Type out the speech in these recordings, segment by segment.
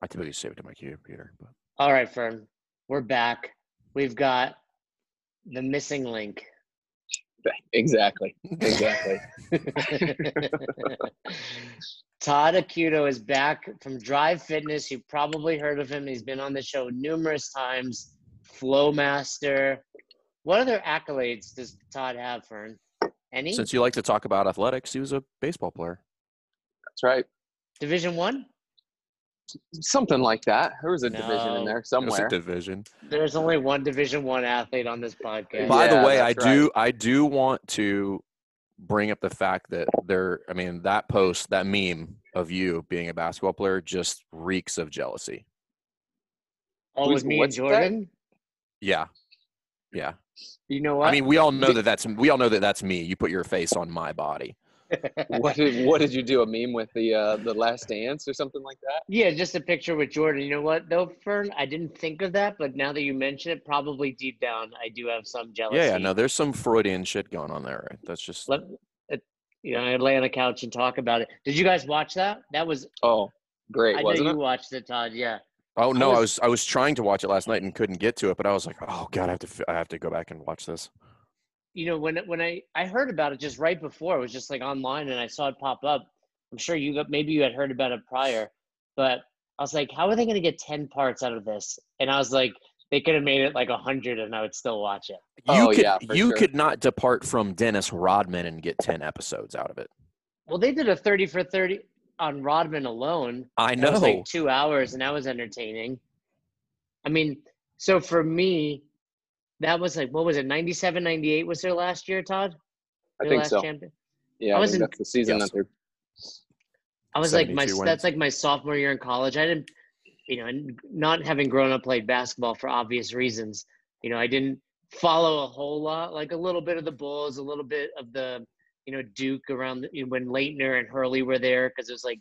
I typically save it to my computer, but All right, Fern, we're back. We've got the missing link. Exactly. Exactly. Todd Acuto is back from Drive Fitness. You've probably heard of him. He's been on the show numerous times. Flowmaster. What other accolades does Todd have, Fern? Any? since you like to talk about athletics, he was a baseball player. That's right. Division One? Something like that. There was a division in there It was a division. There's only one Division One athlete on this podcast. By the way, I that's do I do want to bring up the fact that there I mean that post, that meme of you being a basketball player just reeks of jealousy. Oh, Who's- with me and what's that? Jordan? Yeah. Yeah. You know what? I mean, we all know that that's we all know that that's me. You put your face on my body. What did what did you do? A meme with the uh, the last dance or something like that? Yeah, just a picture with Jordan. You know what, though, Fern? I didn't think of that, but now that you mention it, probably deep down, I do have some jealousy. Yeah, yeah, no, there's some Freudian shit going on there. Right? That's just Let, it, you know, I lay on the couch and talk about it. Did you guys watch that? That was. Oh, great, I know wasn't you it? watched it, Todd. Yeah. Oh no, was- I was I was trying to watch it last night and couldn't get to it, but I was like, oh god, I have to I have to go back and watch this. You know, when when I I heard about it just right before, it was just like online, and I saw it pop up. I'm sure you got maybe you had heard about it prior, but I was like, how are they going to get ten parts out of this? And I was like, they could have made it like a hundred, and I would still watch it. Oh, you Oh, could yeah, you sure. could not depart from Dennis Rodman and get ten episodes out of it. Well, they did a 30 for 30 on Rodman alone. I That was know. like two hours, and that was entertaining. I mean, so for me, that was like, what was it, 97, 98 was their last year, Todd? I Their think last so. champion? Yeah, I I, was think in- that's the season Yes. that they're. I was like, my 72 that's like my sophomore year in college. I didn't, you know, and not having grown up played basketball for obvious reasons. You know, I didn't follow a whole lot, like a little bit of the Bulls, a little bit of the, you know, Duke around the, when Laettner and Hurley were there, because it was like,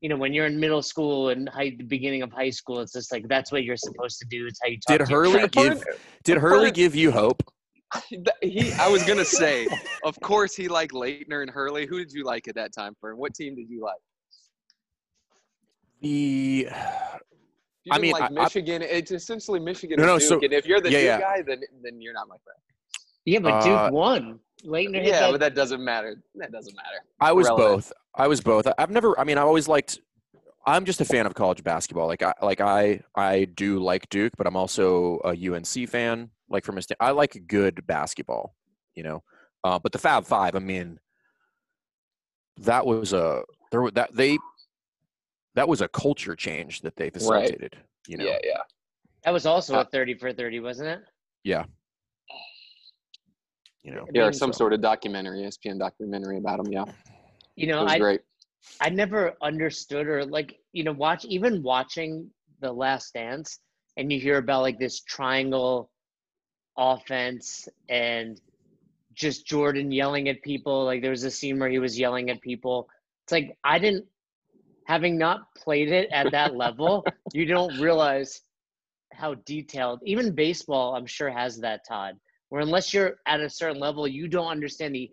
you know, when you're in middle school and high, the beginning of high school, it's just like that's what you're supposed to do. It's how you talk. Did to your Hurley friends. give did Hurley give you hope? he, I was gonna say, of course, he liked Laettner and Hurley. Who did you like at that time, Fern? What team did you like? The you I didn't mean, like I- I- Michigan. it's essentially Michigan. No, and no, Duke, so- and if you're the yeah, Duke yeah. guy, then then you're not my friend. Yeah, but Duke Uh, won. Laettner hit Yeah, that. but that doesn't matter. That doesn't matter. I was Relevant. both. I was both. I've never. I mean, I always liked. I'm just a fan of college basketball. Like I like I I do like Duke, but I'm also a UNC fan. Like from a sta- I like good basketball. You know, uh, but the Fab Five. I mean, that was a there. were- That they that was a culture change that they facilitated. You know. Yeah, yeah. that was also Uh, a 30 for 30, wasn't it? Yeah. You know. I Yeah, or some so- sort of documentary, ESPN documentary about him. Yeah, You know, I, great. I never understood or like you know watch even watching the Last Dance and you hear about like this triangle offense and just Jordan yelling at people like there was a scene where he was yelling at people. It's like I didn't having not played it at that level, you don't realize how detailed even baseball I'm sure has that Todd. Where unless you're at a certain level, you don't understand the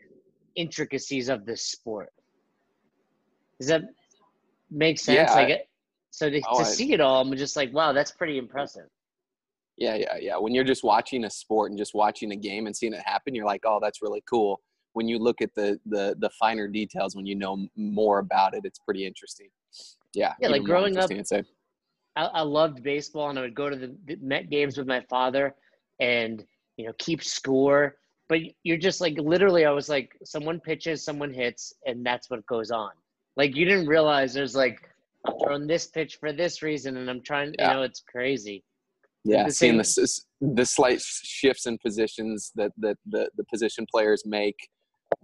intricacies of this sport. Does that make sense? Yeah, like I- it. So to, Oh, to I- see it all, I'm just like, wow, that's pretty impressive. Yeah, yeah, yeah. When you're just watching a sport and just watching a game and seeing it happen, you're like, oh, that's really cool. When you look at the the the finer details, when you know more about it, it's pretty interesting. Yeah. Yeah, like growing up-. I, I loved baseball, and I would go to the, the Met games with my father, and you know, keep score. But you're just like literally, I was like, someone pitches, someone hits, and that's what goes on. Like you didn't realize there's like I'm throwing this pitch for this reason, and I'm trying. Yeah. You know, it's crazy. Yeah, the seeing same- the s- the slight shifts in positions that that the the position players make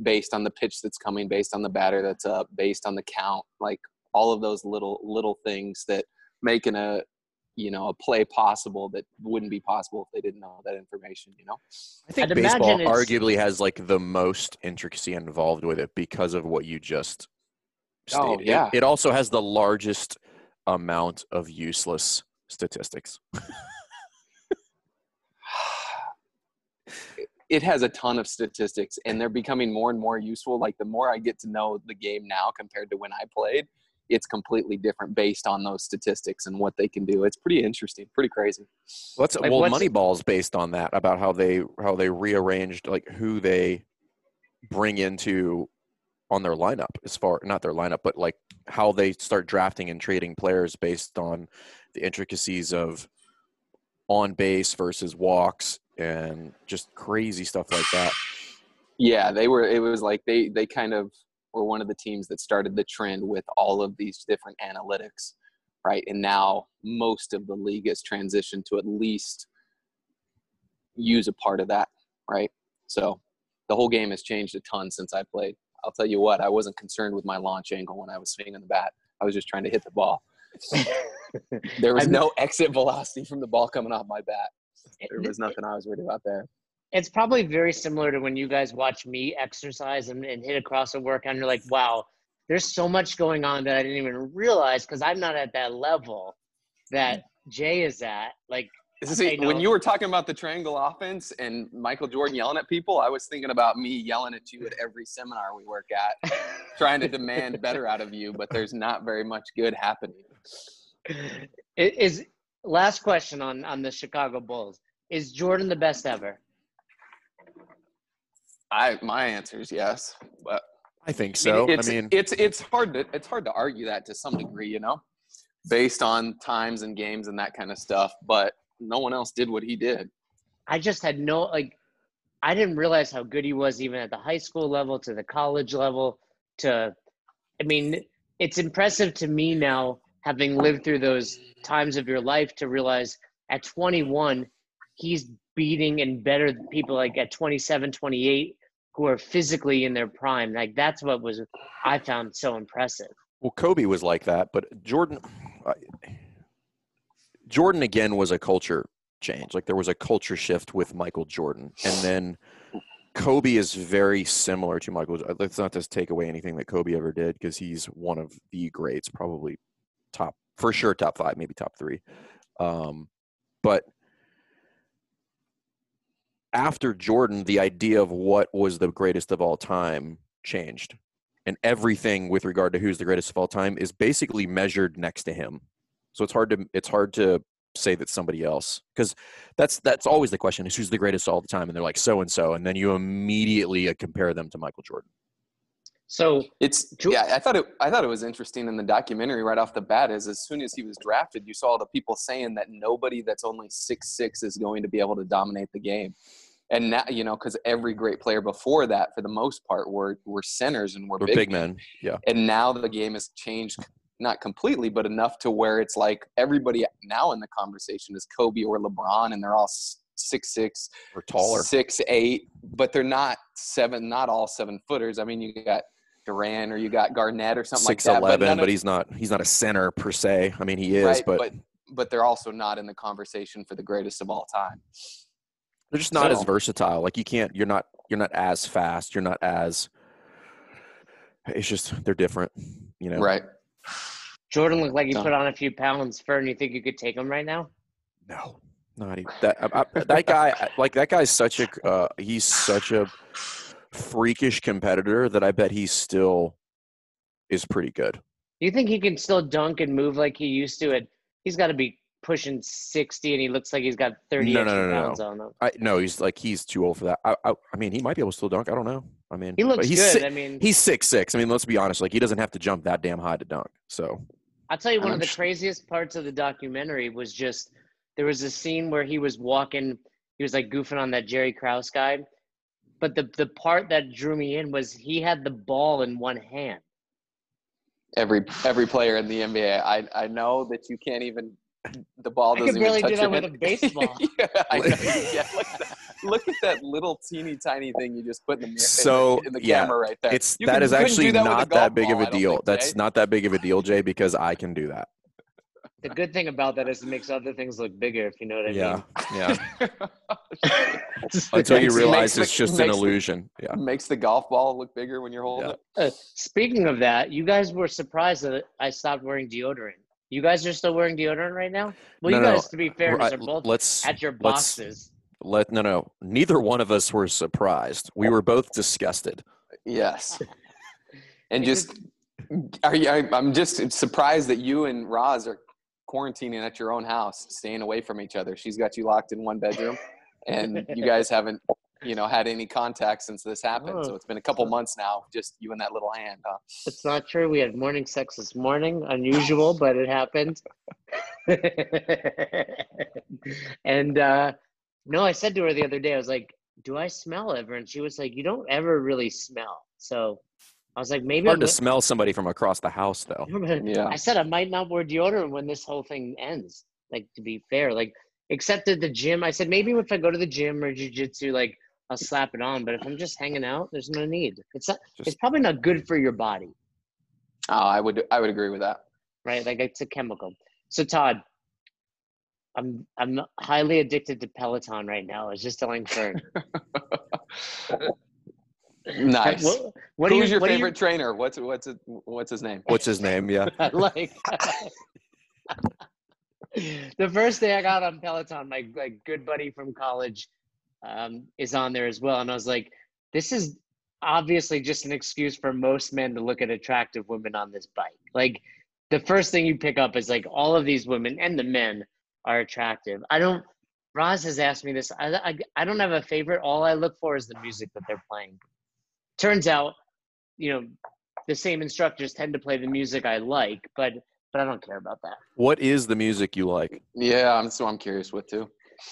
based on the pitch that's coming, based on the batter that's up, based on the count, like all of those little little things that making a you know a play possible that wouldn't be possible if they didn't know that information. You know. I think I'd baseball arguably has like the most intricacy involved with it because of what you just Oh, It- yeah. It, also has the largest amount of useless statistics. it has a ton of statistics and they're becoming more and more useful like the more i get to know the game now compared to when i played it's completely different based on those statistics and what they can do. It's pretty interesting, pretty crazy. What's Like, well, Moneyball's based on that about how they how they rearranged like who they bring into on their lineup as far not their lineup but like how they start drafting and trading players based on the intricacies of on base versus walks and just crazy stuff like that. Yeah, they were. It was like they they kind of were one of the teams that started the trend with all of these different analytics, right? And now most of the league has transitioned to at least use a part of that, right? So the whole game has changed a ton since I played. I'll tell you what, I wasn't concerned with my launch angle when I was swinging the bat. I was just trying to hit the ball. There was no exit velocity from the ball coming off my bat. There was nothing I was worried about there. it's probably very similar to when you guys watch me exercise and, and hit across a workout and you're like wow there's so much going on that i didn't even realize because i'm not at that level that mm. jay is at like See, I when you were talking about the triangle offense and Michael Jordan yelling at people, I was thinking about me yelling at you at every seminar we work at, trying to demand better out of you, but there's not very much good happening. Is last question on on the chicago bulls is jordan the best ever I my answer is yes, but I think I so. mean, it's, I mean, it's it's hard to it's hard to argue that to some degree, you know, based on times and games and that kind of stuff. But no one else did what he did. I just had no like I didn't realize how good he was even at the high school level to the college level to I mean it's impressive to me now having lived through those times of your life to realize at 21 he's beating and better than people like at 27 28 who are physically in their prime like that's what was I found so impressive Well, Kobe was like that, but Jordan, I- Jordan again was a culture change. Like there was a culture shift with Michael Jordan, and then Kobe is very similar to Michael. Let's not just take away anything that Kobe ever did because he's one of the greats, probably top for sure, top five, maybe top three. Um, but after Jordan, the idea of what was the greatest of all time changed and everything with regard to who's the greatest of all time is basically measured next to him. So it's hard to it's hard to say that somebody else because that's that's always the question is who's the greatest all the time and they're like so and so and then you immediately uh, compare them to Michael Jordan. so It's Ju- yeah. I thought it. I thought it was interesting in the documentary right off the bat. Is as soon as he was drafted, you saw the people saying that nobody that's only six six is going to be able to dominate the game. And now you know because every great player before that, for the most part, were were centers and were Or big, big men. men. Yeah. And now the game has changed, not completely, but enough to where it's like everybody now in the conversation is Kobe or LeBron, and they're all six six, Or taller. six eight, but they're not seven, not all seven footers. I mean, you got Durant or you got Garnett or something Six like that. eleven, none but of- he's not he's not a center per se. I mean he is, right, but, but but they're also not in the conversation for the greatest of all time. they're just not as versatile. Like you can't you're not you're not as fast, you're not as it's just they're different, you know. Right. Jordan looked like he So- put on a few pounds Fern you think you could take him right now No, not even that. I, I, that guy, like that guy's such a uh, he's such a freakish competitor that I bet he still is pretty good. Do you think he can still dunk and move like he used to? At he's got to be pushing sixty, and he looks like he's got thirty No, no, extra no, no, pounds on him. I no, he's like he's too old for that. I, I, I mean, he might be able to still dunk. I don't know. I mean, He looks he's good. si- I mean, he's six six. I mean, let's be honest. Like he doesn't have to jump that damn high to dunk. So I'll tell you one I'm of the sh- craziest parts of the documentary was just there was a scene where he was walking, he was like goofing on that Jerry Krause guy, but the the part that drew me in was he had the ball in one hand. Every every player in the NBA. I I know that you can't even. The ball I could doesn't barely even do touch that with hand. a baseball. yeah, I know. Yeah, look, at that, look at that little teeny tiny thing you just put in the mirror. So, in the, in the yeah, camera right there. it's You that could- is you actually that not that big of ball, a I don't deal. think, That's Jay. not that big of a deal, Jay, because I can do that. The good thing about that is it makes other things look bigger, if you know what I mean. Yeah, yeah. mean. Until you realize it's the- just an makes the- illusion. Yeah. Makes the golf ball look bigger when you're holding Yeah. it. Uh, speaking of that, you guys were surprised that I stopped wearing deodorant. You guys are still wearing deodorant right now? Well, No, you no, guys, to be fair, Right, uh, are both let's at your let's- boxes. let no no. Neither one of us were surprised. We were both disgusted. Yes. And just Are you, I, I'm just surprised that you and Roz are quarantining at your own house, staying away from each other. She's got you locked in one bedroom, and you guys haven't, you know, had any contact since this happened. So Oh. it's been a couple months now, just you and that little hand. Huh? It's not true. We had morning sex this morning. Unusual, but it happened. and uh, no, I said to her the other day, I was like, "Do I smell ever?" And she was like, "You don't ever really smell." So I was like, "Maybe." Hard I'm to smell somebody from across the house, though. Yeah. I said I might not wear deodorant when this whole thing ends. Like to be fair, like except at the gym, I said maybe if I go to the gym or jujitsu, like I'll slap it on. But if I'm just hanging out, there's no need. It's not. it's probably not good for your body. Oh, I would I would agree with that. right? Like it's a chemical. So Todd, I'm I'm highly addicted to Peloton right now. I was just telling Fern. Nice. What, what Who's you, your what do you- favorite trainer? What's what's it, what's his name? what's his name? Yeah. like the first day I got on Peloton, my like good buddy from college um, is on there as well, and I was like, this is obviously just an excuse for most men to look at attractive women on this bike. Like the first thing you pick up is like all of these women and the men are attractive. I don't. Roz has asked me this. I, I, I don't have a favorite. All I look for is the music that they're playing. Turns out, you know, the same instructors tend to play the music I like, but but I don't care about that. What is the music you like? Yeah, I'm so I'm curious with too.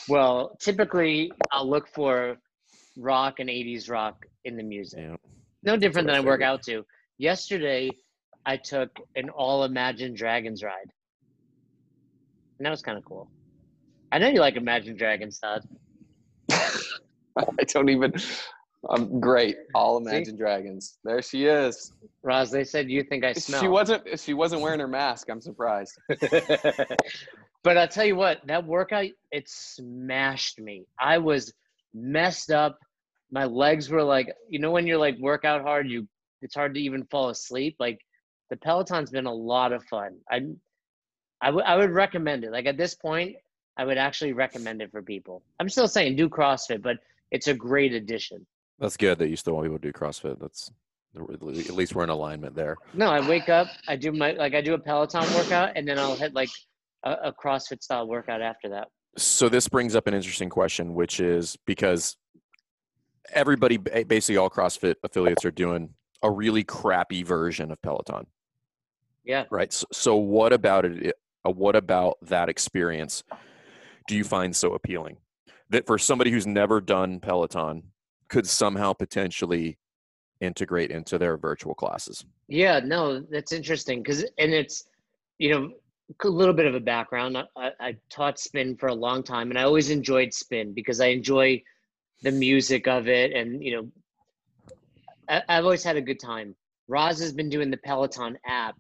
Well, typically I'll look for rock and 80s rock in the music. Yeah. No different than I I work out to. Yesterday, I took an all Imagine Dragons ride. And that was kind of cool. I know you like Imagine Dragons, Todd. I don't even. I'm great. All Imagine Dragons. There she is. Roz, they said you think I smell. She wasn't. She wasn't wearing her mask. I'm surprised. but I'll tell you what, that workout, it smashed me. I was messed up. My legs were like, you know, when you're like workout hard, you it's hard to even fall asleep. Like the Peloton's been a lot of fun. I, I would I would recommend it. Like at this point, I would actually recommend it for people. I'm still saying do CrossFit, but it's a great addition. That's good that you still want people to do CrossFit. That's at least we're in alignment there. No, I wake up, I do my like I do a Peloton workout, and then I'll hit like a, a CrossFit style workout after that. So this brings up an interesting question, which is because everybody, basically all CrossFit affiliates, are doing a really crappy version of Peloton, Yeah. right? So, so what about it? uh, What about that experience? Do you find so appealing that for somebody who's never done Peloton could somehow potentially integrate into their virtual classes? Yeah, no, that's interesting because, and it's, you know, a little bit of a background. I, I, taught spin for a long time, and I always enjoyed spin because I enjoy the music of it, and you know, I, I've always had a good time. Roz has been doing the Peloton app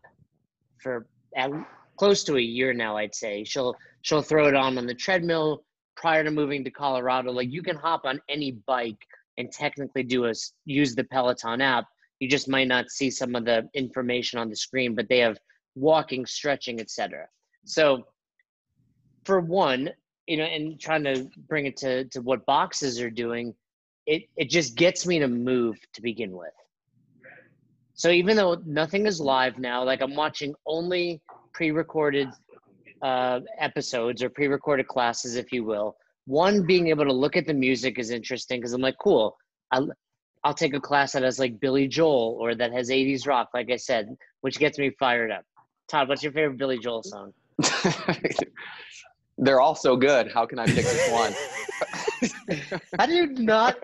for at, close to a year now. I'd say she'll she'll throw it on on the treadmill prior to moving to Colorado. Like you can hop on any bike and technically do a use the Peloton app you just might not see some of the information on the screen but they have walking stretching etc so for one you know and trying to bring it to, to what boxes are doing it, it just gets me to move to begin with so even though nothing is live now like i'm watching only pre-recorded uh, episodes or pre-recorded classes if you will one being able to look at the music is interesting because i'm like cool I'll, I'll take a class that has like Billy Joel or that has 80s rock, like I said, which gets me fired up. Todd, what's your favorite Billy Joel song? They're all so good. How can I pick just one? How do you not?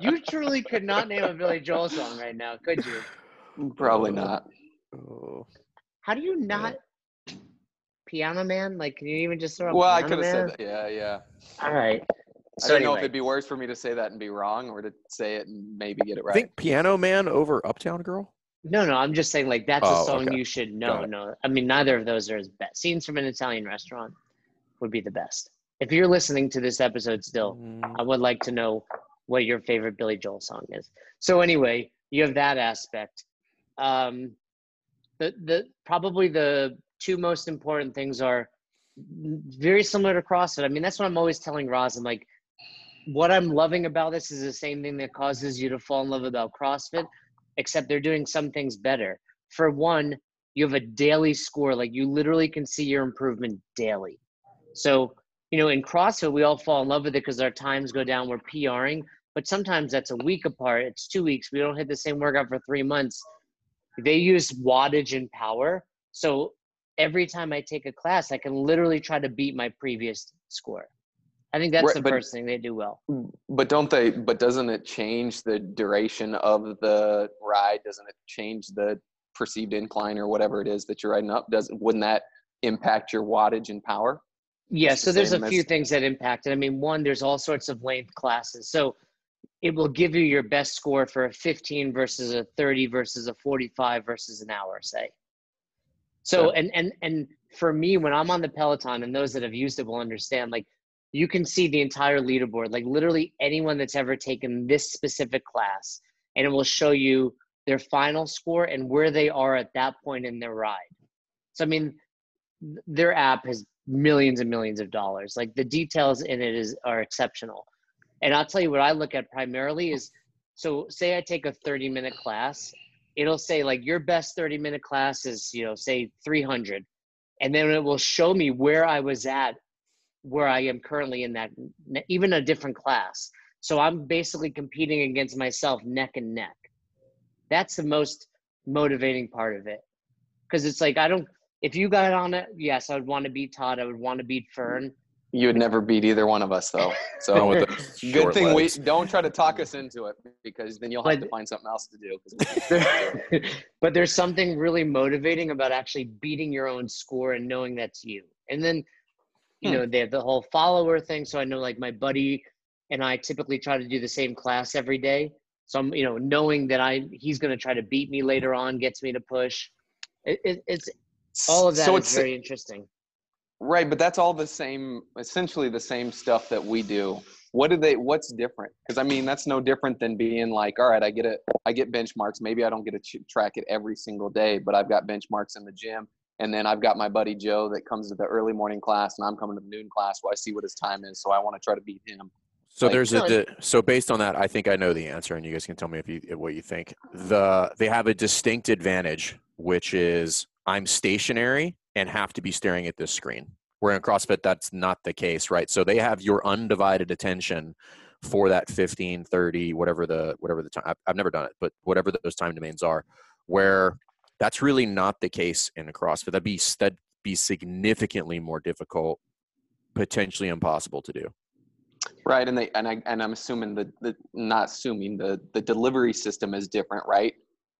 You truly could not name a Billy Joel song right now, could you? Probably not. Oh, How do you not? Piano Man? Like, can you even just throw? a Well, I could have Man? said that. Yeah, yeah. All right. I don't know if it'd be worse for me to say that and be wrong, or to say it and maybe get it right. I right. think Piano Man over Uptown Girl. No, no, I'm just saying like that's Oh, a song okay. you should know. No, I mean neither of those are as best. Scenes from an Italian restaurant would be the best. If you're listening to this episode still, Mm, I would like to know what your favorite Billy Joel song is. So anyway, you have that aspect. Um, the the probably the two most important things are very similar to CrossFit. I mean, that's what I'm always telling Roz. I'm like, what I'm loving about this is the same thing that causes you to fall in love about CrossFit, except they're doing some things better. for one, you have a daily score. Like you literally can see your improvement daily. So, you know, in CrossFit, we all fall in love with it because our times go down. We're PRing, but sometimes that's a week apart. It's two weeks. We don't hit the same workout for three months. They use wattage and power. So every time I take a class, I can literally try to beat my previous score. I think that's Right, the but- first thing they do well. But don't they? But doesn't it change the duration of the ride? Doesn't it change the perceived incline or whatever it is that you're riding up? Does wouldn't that impact your wattage and power? Yeah, It's so the there's a same few things that impact it. I mean, one, there's all sorts of length classes. So it will give you your best score for a 15 versus a 30 versus a 45 versus an hour, say. So Okay. and and and for me, when I'm on the Peloton, and those that have used it will understand, like you can see the entire leaderboard, like literally anyone that's ever taken this specific class, and it will show you their final score and where they are at that point in their ride. So I mean, their app has millions and millions of dollars. Like the details in it is are exceptional. And I'll tell you what I look at primarily is so say I take a 30 minute class, it'll say like your best 30 minute class is, you know, say 300. And then it will show me where I was at where I am currently in that even a different class. So I'm basically competing against myself neck and neck. That's the most motivating part of it. Cuz it's like I don't if you got on it, yes, I would want to beat Todd. I would want to beat Fern. You would never beat either one of us, though. So with the good thing legs. we don't try to talk us into it because then you'll have But- to find something else to do. 'cause we can't do but there's something really motivating about actually beating your own score and knowing that's you. And then, you Hmm. know, they have the whole follower thing. So I know like my buddy and I typically try to do the same class every day. So I'm, you know, knowing that I he's going to try to beat me later on gets me to push. It, it, it's all of that so is it's very interesting. right, but that's all the same, essentially the same stuff that we do. What do they? What's different? Because I mean, that's no different than being like, all right, I get it, I get benchmarks. Maybe I don't get to ch- track it every single day, but I've got benchmarks in the gym. And then I've got my buddy Joe that comes to the early morning class, and I'm coming to the noon class. Well, I see what his time is, so I want to try to beat him. So Like- there's a di- so based on that, I think I know the answer, and you guys can tell me if you what you think. The they have a distinct advantage, which is I'm stationary and have to be staring at this screen. Where in CrossFit, that's not the case, right? So they have your undivided attention for that 15, 30, whatever the whatever the time. I've, I've never done it, but whatever those time domains are, where that's really not the case in CrossFit. That'd be that'd be significantly more difficult, potentially impossible to do. Right, and they and I and I'm assuming the the not assuming the the delivery system is different, right?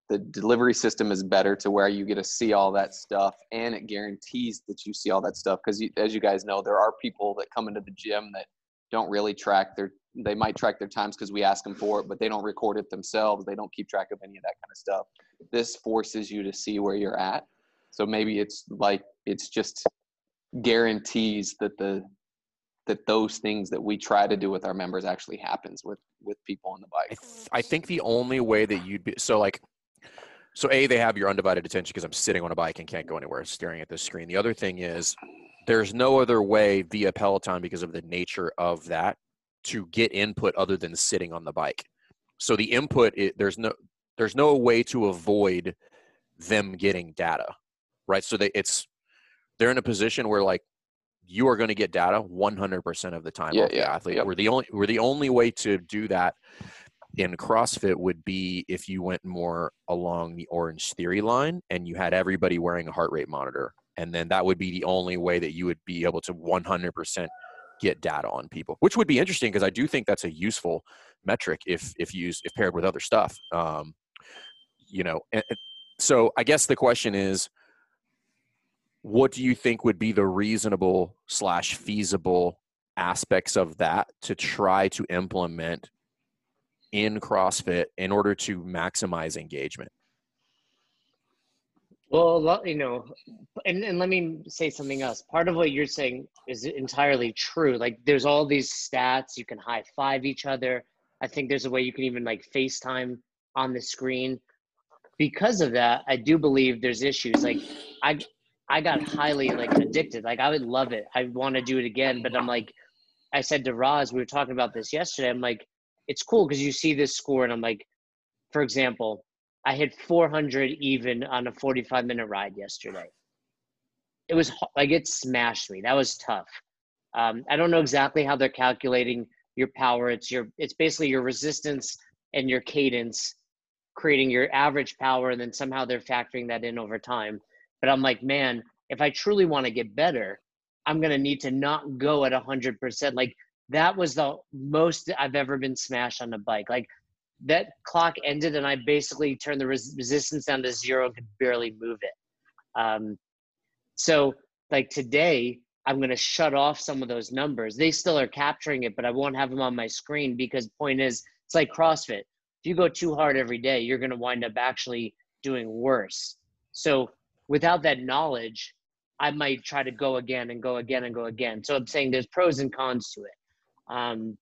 The delivery system is better to where you get to see all that stuff, and it guarantees that you see all that stuff. Because as you guys know, there are people that come into the gym that don't really track their. They might track their times because we ask them for it, but they don't record it themselves. They don't keep track of any of that kind of stuff. This forces you to see where you're at. So maybe it's like it's just guarantees that the that those things that we try to do with our members actually happens with with people on the I, bike. th- I think the only way that you'd be so like so a they have your undivided attention because i'm sitting on a bike and can't go anywhere staring at this screen the other thing is there's no other way via peloton because of the nature of that to get input other than sitting on the bike so the input it, there's no there's no way to avoid them getting data right so they it's they're in a position where like you are going to get data 100% of the time Yeah, of the yeah, athlete yep. we're the only we're the only way to do that in CrossFit would be if you went more along the Orange Theory line and you had everybody wearing a heart rate monitor. And then that would be the only way that you would be able to 100% get data on people, which would be interesting because I do think that's a useful metric if if used if paired with other stuff. Um, you know, so I guess the question is, what do you think would be the reasonable slash feasible aspects of that to try to implement in CrossFit in order to maximize engagement? Well, you know, and, and let me say something else. Part of what you're saying is entirely true. Like, there's all these stats. You can high five each other. I think there's a way you can even like FaceTime on the screen. Because of that, I do believe there's issues. Like, I I got highly like addicted. Like, I would love it. I want to do it again. But I'm like, I said to Roz, we were talking about this yesterday. I'm like, it's cool because you see this score, and I'm like, for example, I hit 400 even on a 45 minute ride yesterday. It was like it smashed me. That was tough. Um, I don't know exactly how they're calculating your power. It's your it's basically your resistance and your cadence, creating your average power, and then somehow they're factoring that in over time. But I'm like, man, if I truly want to get better, I'm gonna need to not go at hundred percent. Like that was the most I've ever been smashed on a bike. Like that clock ended, and I basically turned the res- resistance down to zero and could barely move it. Um, so like today, I'm going to shut off some of those numbers. They still are capturing it, but I won't have them on my screen because point is, it's like CrossFit. If you go too hard every day, you're going to wind up actually doing worse. So without that knowledge, I might try to go again and go again and go again. So I'm saying there's pros and cons to it. Um,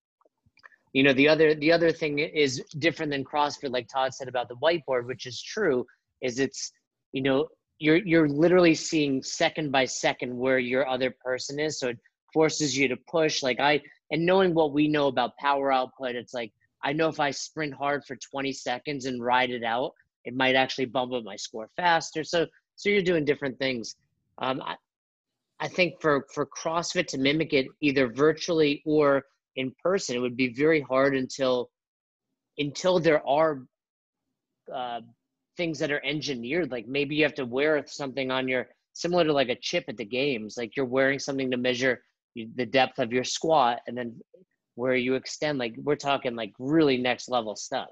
you know, the other the other thing is different than CrossFit, like Todd said about the whiteboard, which is true. Is it's you know you're you're literally seeing second by second where your other person is so it forces you to push like i and knowing what we know about power output it's like i know if i sprint hard for 20 seconds and ride it out it might actually bump up my score faster. So so you're doing different things. Um, I, I think for for crossfit to mimic it either virtually or in person it would be very hard until until there are uh, things that are engineered. Like maybe you have to wear something on your similar to like a chip at the games. Like you're wearing something to measure the depth of your squat and then where you extend like we're talking like really next level stuff.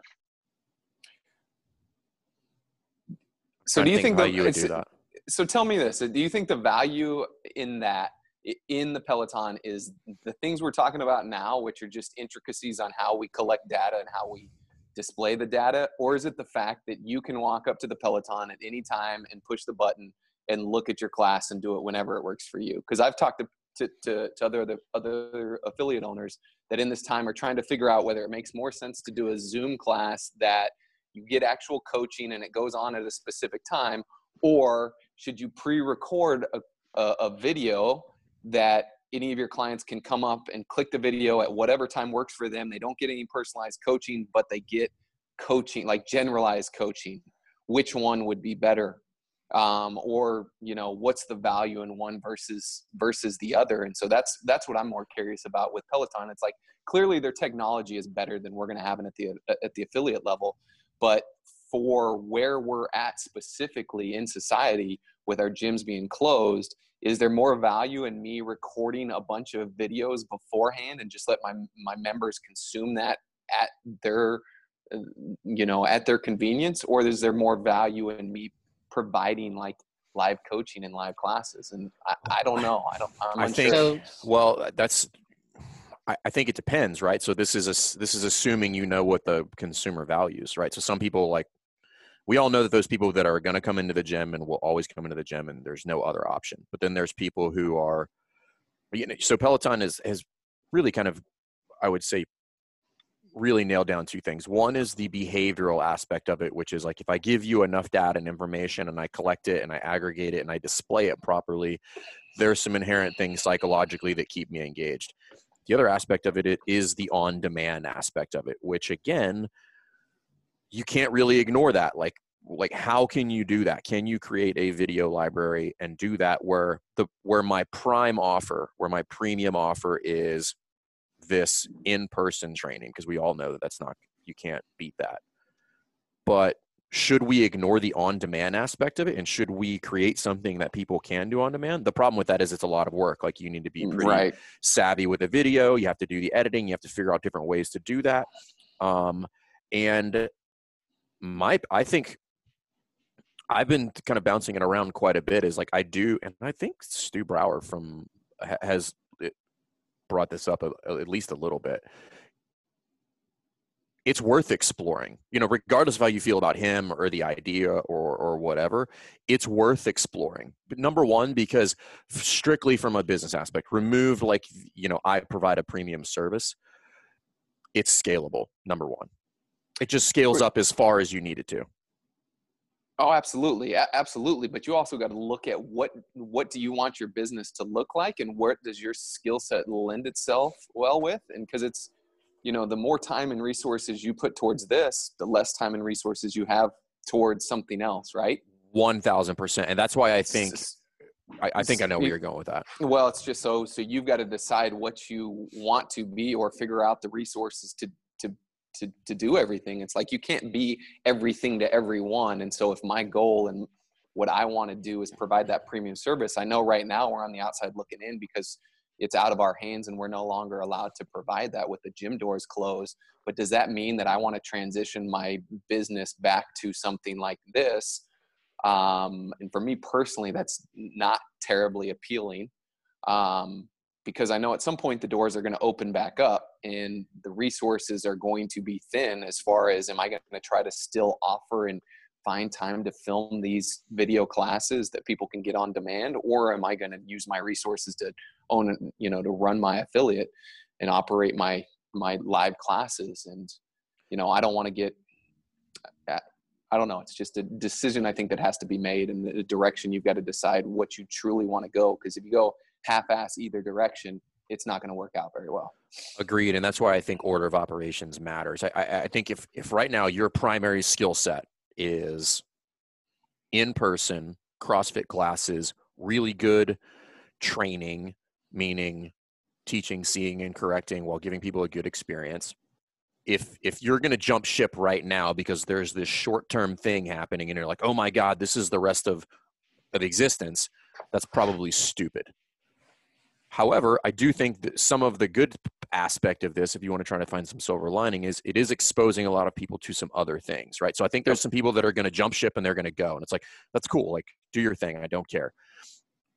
So do you think, think you would do that. so tell me this do you think the value in that in the peloton is the things we're talking about now which are just intricacies on how we collect data and how we display the data? Or is it the fact that you can walk up to the peloton at any time and push the button and look at your class and do it whenever it works for you? Because i've talked to, to, to, to other other affiliate owners that in this time are trying to figure out whether it makes more sense to do a zoom class that you get actual coaching and it goes on at a specific time or should you pre-record a, a, a video that any of your clients can come up and click the video at whatever time works for them. They don't get any personalized coaching, but they get coaching, like generalized coaching. Which one would be better? Um, or you know, what's the value in one versus versus the other? And so that's that's what I'm more curious about with Peloton. It's like clearly their technology is better than we're going to have it at the at the affiliate level, but for where we're at specifically in society with our gyms being closed is there more value in me recording a bunch of videos beforehand and just let my my members consume that at their you know at their convenience or is there more value in me providing like live coaching and live classes and i, I don't know. I don't I'm i think well that's I, I think it depends right? So this is a this is assuming you know what the consumer values right? So some people like we all know that those people that are going to come into the gym and will always come into the gym and there's no other option. But then there's people who are you know so peloton is has really kind of i would say really nailed down two things. One is the behavioral aspect of it which is like if i give you enough data and information and i collect it and i aggregate it and i display it properly there's some inherent things psychologically that keep me engaged. The other aspect of it is the on demand aspect of it which again you can't really ignore that. Like like how can you do that? Can you create a video library and do that where the where my prime offer where my premium offer is this in-person training because we all know that that's not you can't beat that but should we ignore the on-demand aspect of it and should we create something that people can do on demand the problem with that is it's a lot of work like you need to be pretty right. savvy with a video you have to do the editing you have to figure out different ways to do that um, and my I think I've been kind of bouncing it around quite a bit. Is like I do, and I think Stu Brower from has brought this up a, at least a little bit. It's worth exploring, you know, regardless of how you feel about him or the idea or or whatever. It's worth exploring. But number one, because strictly from a business aspect, removed like you know, I provide a premium service. It's scalable. Number one, it just scales up as far as you need it to. Oh, absolutely, absolutely. But you also got to look at what what do you want your business to look like, and what does your skill set lend itself well with, and because it's, you know, the more time and resources you put towards this, the less time and resources you have towards something else, right? One thousand percent, and that's why I think I, I think I know where you're going with that. Well, it's just so so you've got to decide what you want to be or figure out the resources to to to do everything. It's like you can't be everything to everyone. And so if my goal and what I want to do is provide that premium service, I know right now we're on the outside looking in because it's out of our hands and we're no longer allowed to provide that with the gym doors closed. But does that mean that I want to transition my business back to something like this? Um, and for me personally, that's not terribly appealing um, because I know at some point the doors are going to open back up and the resources are going to be thin as far as am I going to try to still offer and find time to film these video classes that people can get on demand or am I going to use my resources to own you know to run my affiliate and operate my my live classes and you know I don't want to get I don't know. It's just a decision I think that has to be made, and the direction you've got to decide what you truly want to go. Because if you go half-ass either direction, it's not going to work out very well. Agreed, and that's why I think order of operations matters. I, I, I think if if right now your primary skill set is in-person CrossFit classes, really good training, meaning teaching, seeing, and correcting while giving people a good experience, if if you're going to jump ship right now because there's this short-term thing happening and you're like, "Oh my god, this is the rest of of existence." That's probably stupid. However, I do think that some of the good aspect of this, if you want to try to find some silver lining, is it is exposing a lot of people to some other things, right? So I think there's some people that are going to jump ship and they're going to go, and it's like that's cool. Like, do your thing. I don't care.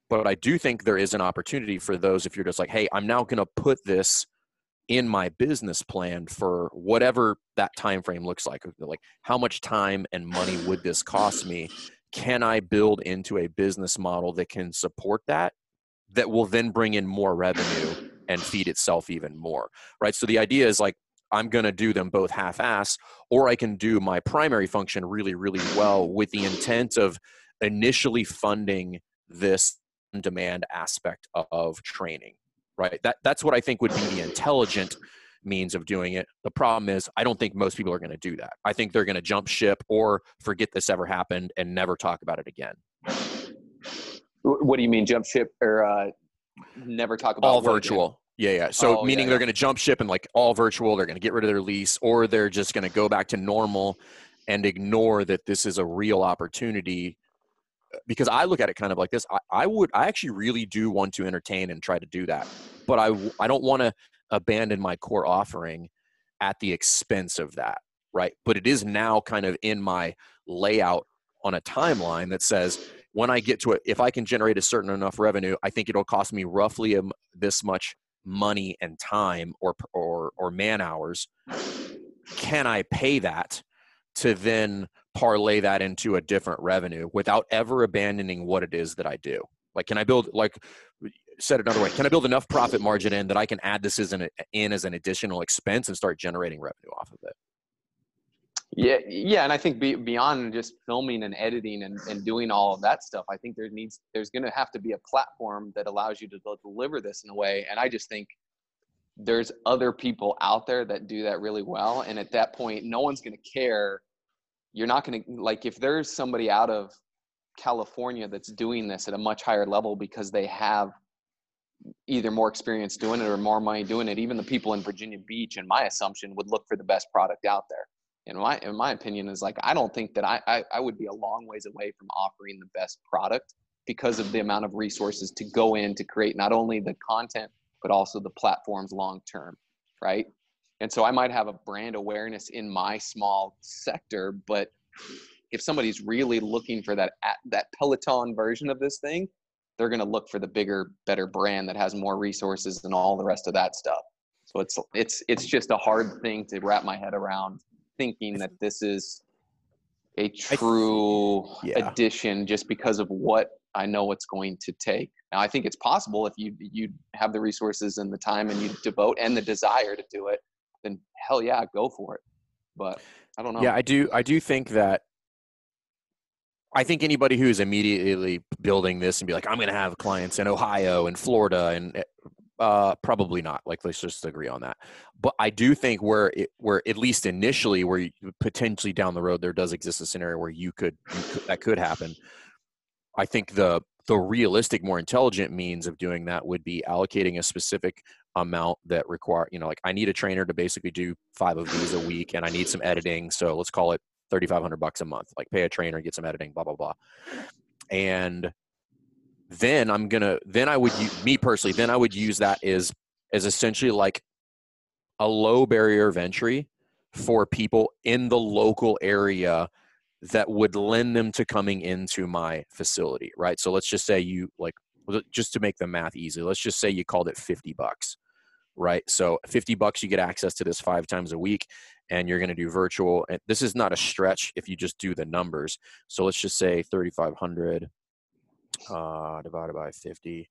But I do think there is an opportunity for those if you're just like, hey, I'm now going to put this in my business plan for whatever that time frame looks like like how much time and money would this cost me can i build into a business model that can support that that will then bring in more revenue and feed itself even more right so the idea is like i'm going to do them both half ass or i can do my primary function really really well with the intent of initially funding this demand aspect of training right? That that's what I think would be the intelligent means of doing it. The problem is I don't think most people are going to do that. I think they're going to jump ship or forget this ever happened and never talk about it again. What do you mean jump ship or uh, never talk about all virtual? Yeah, yeah. So oh, meaning yeah, they're going to jump ship and like all virtual, they're going to get rid of their lease or they're just going to go back to normal and ignore that this is a real opportunity because I look at it kind of like this. I, I would, I actually really do want to entertain and try to do that, but I, I don't want to abandon my core offering at the expense of that, right? But it is now kind of in my layout on a timeline that says when I get to it, if I can generate a certain enough revenue, I think it'll cost me roughly a, this much money and time or or or man hours. Can I pay that to then parlay that into a different revenue without ever abandoning what it is that I do. Like, can I build, like, said another way, can I build enough profit margin in that I can add this as an, in as an additional expense and start generating revenue off of it? Yeah, yeah, and I think be, beyond just filming and editing and, and doing all of that stuff, I think there needs there's going to have to be a platform that allows you to deliver this in a way. And I just think there's other people out there that do that really well, and at that point, no one's going to care you're not going to like if there's somebody out of California that's doing this at a much higher level because they have either more experience doing it or more money doing it. Even the people in Virginia Beach, in my assumption, would look for the best product out there. In my in my opinion, is like I don't think that I, I, I would be a long ways away from offering the best product because of the amount of resources to go in to create not only the content but also the platforms long term, right? And so I might have a brand awareness in my small sector, but if somebody's really looking for that that Peloton version of this thing, they're going to look for the bigger, better brand that has more resources and all the rest of that stuff. So it's it's it's just a hard thing to wrap my head around thinking that this is a true yeah. addition just because of what I know it's going to take. Now I think it's possible if you you have the resources and the time and you devote and the desire to do it then hell yeah, go for it. But I don't know. Yeah, I do. I do think that. I think anybody who's immediately building this and be like, I'm going to have clients in Ohio and Florida and eh, Uh, probably not. Like, let's just agree on that. But I do think where it, where at least initially, where you, potentially down the road there does exist a scenario where you could, you could that could happen. I think the the realistic, more intelligent means of doing that would be allocating a specific amount that require you know like I need a trainer to basically do five of these a week, and I need some editing. So let's call it thirty five hundred bucks a month. Like pay a trainer, get some editing, blah blah blah, and then I'm gonna then I would me personally then I would use that as as essentially like a low barrier of entry for people in the local area that would lend them to coming into my facility, right? So let's just say you like just to make the math easy, let's just say you called it 50 bucks, right? So 50 bucks you get access to this 5 times a week and you're going to do virtual and this is not a stretch if you just do the numbers. So let's just say 3500 uh, divided by 50,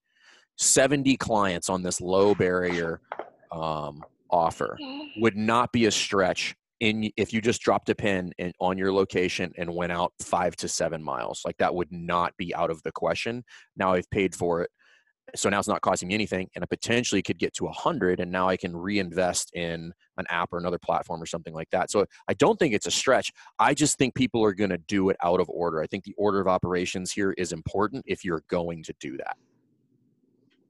70 clients on this low barrier um, offer. Would not be a stretch in if you just dropped a pin in, on your location and went out five to seven miles. Like that would not be out of the question. Now i've paid for it so now it's not costing me anything and i potentially could get to a hundred and now i can reinvest in an app or another platform or something like that. So i don't think it's a stretch. I just think people are going to do it out of order. I think the order of operations here is important if you're going to do that.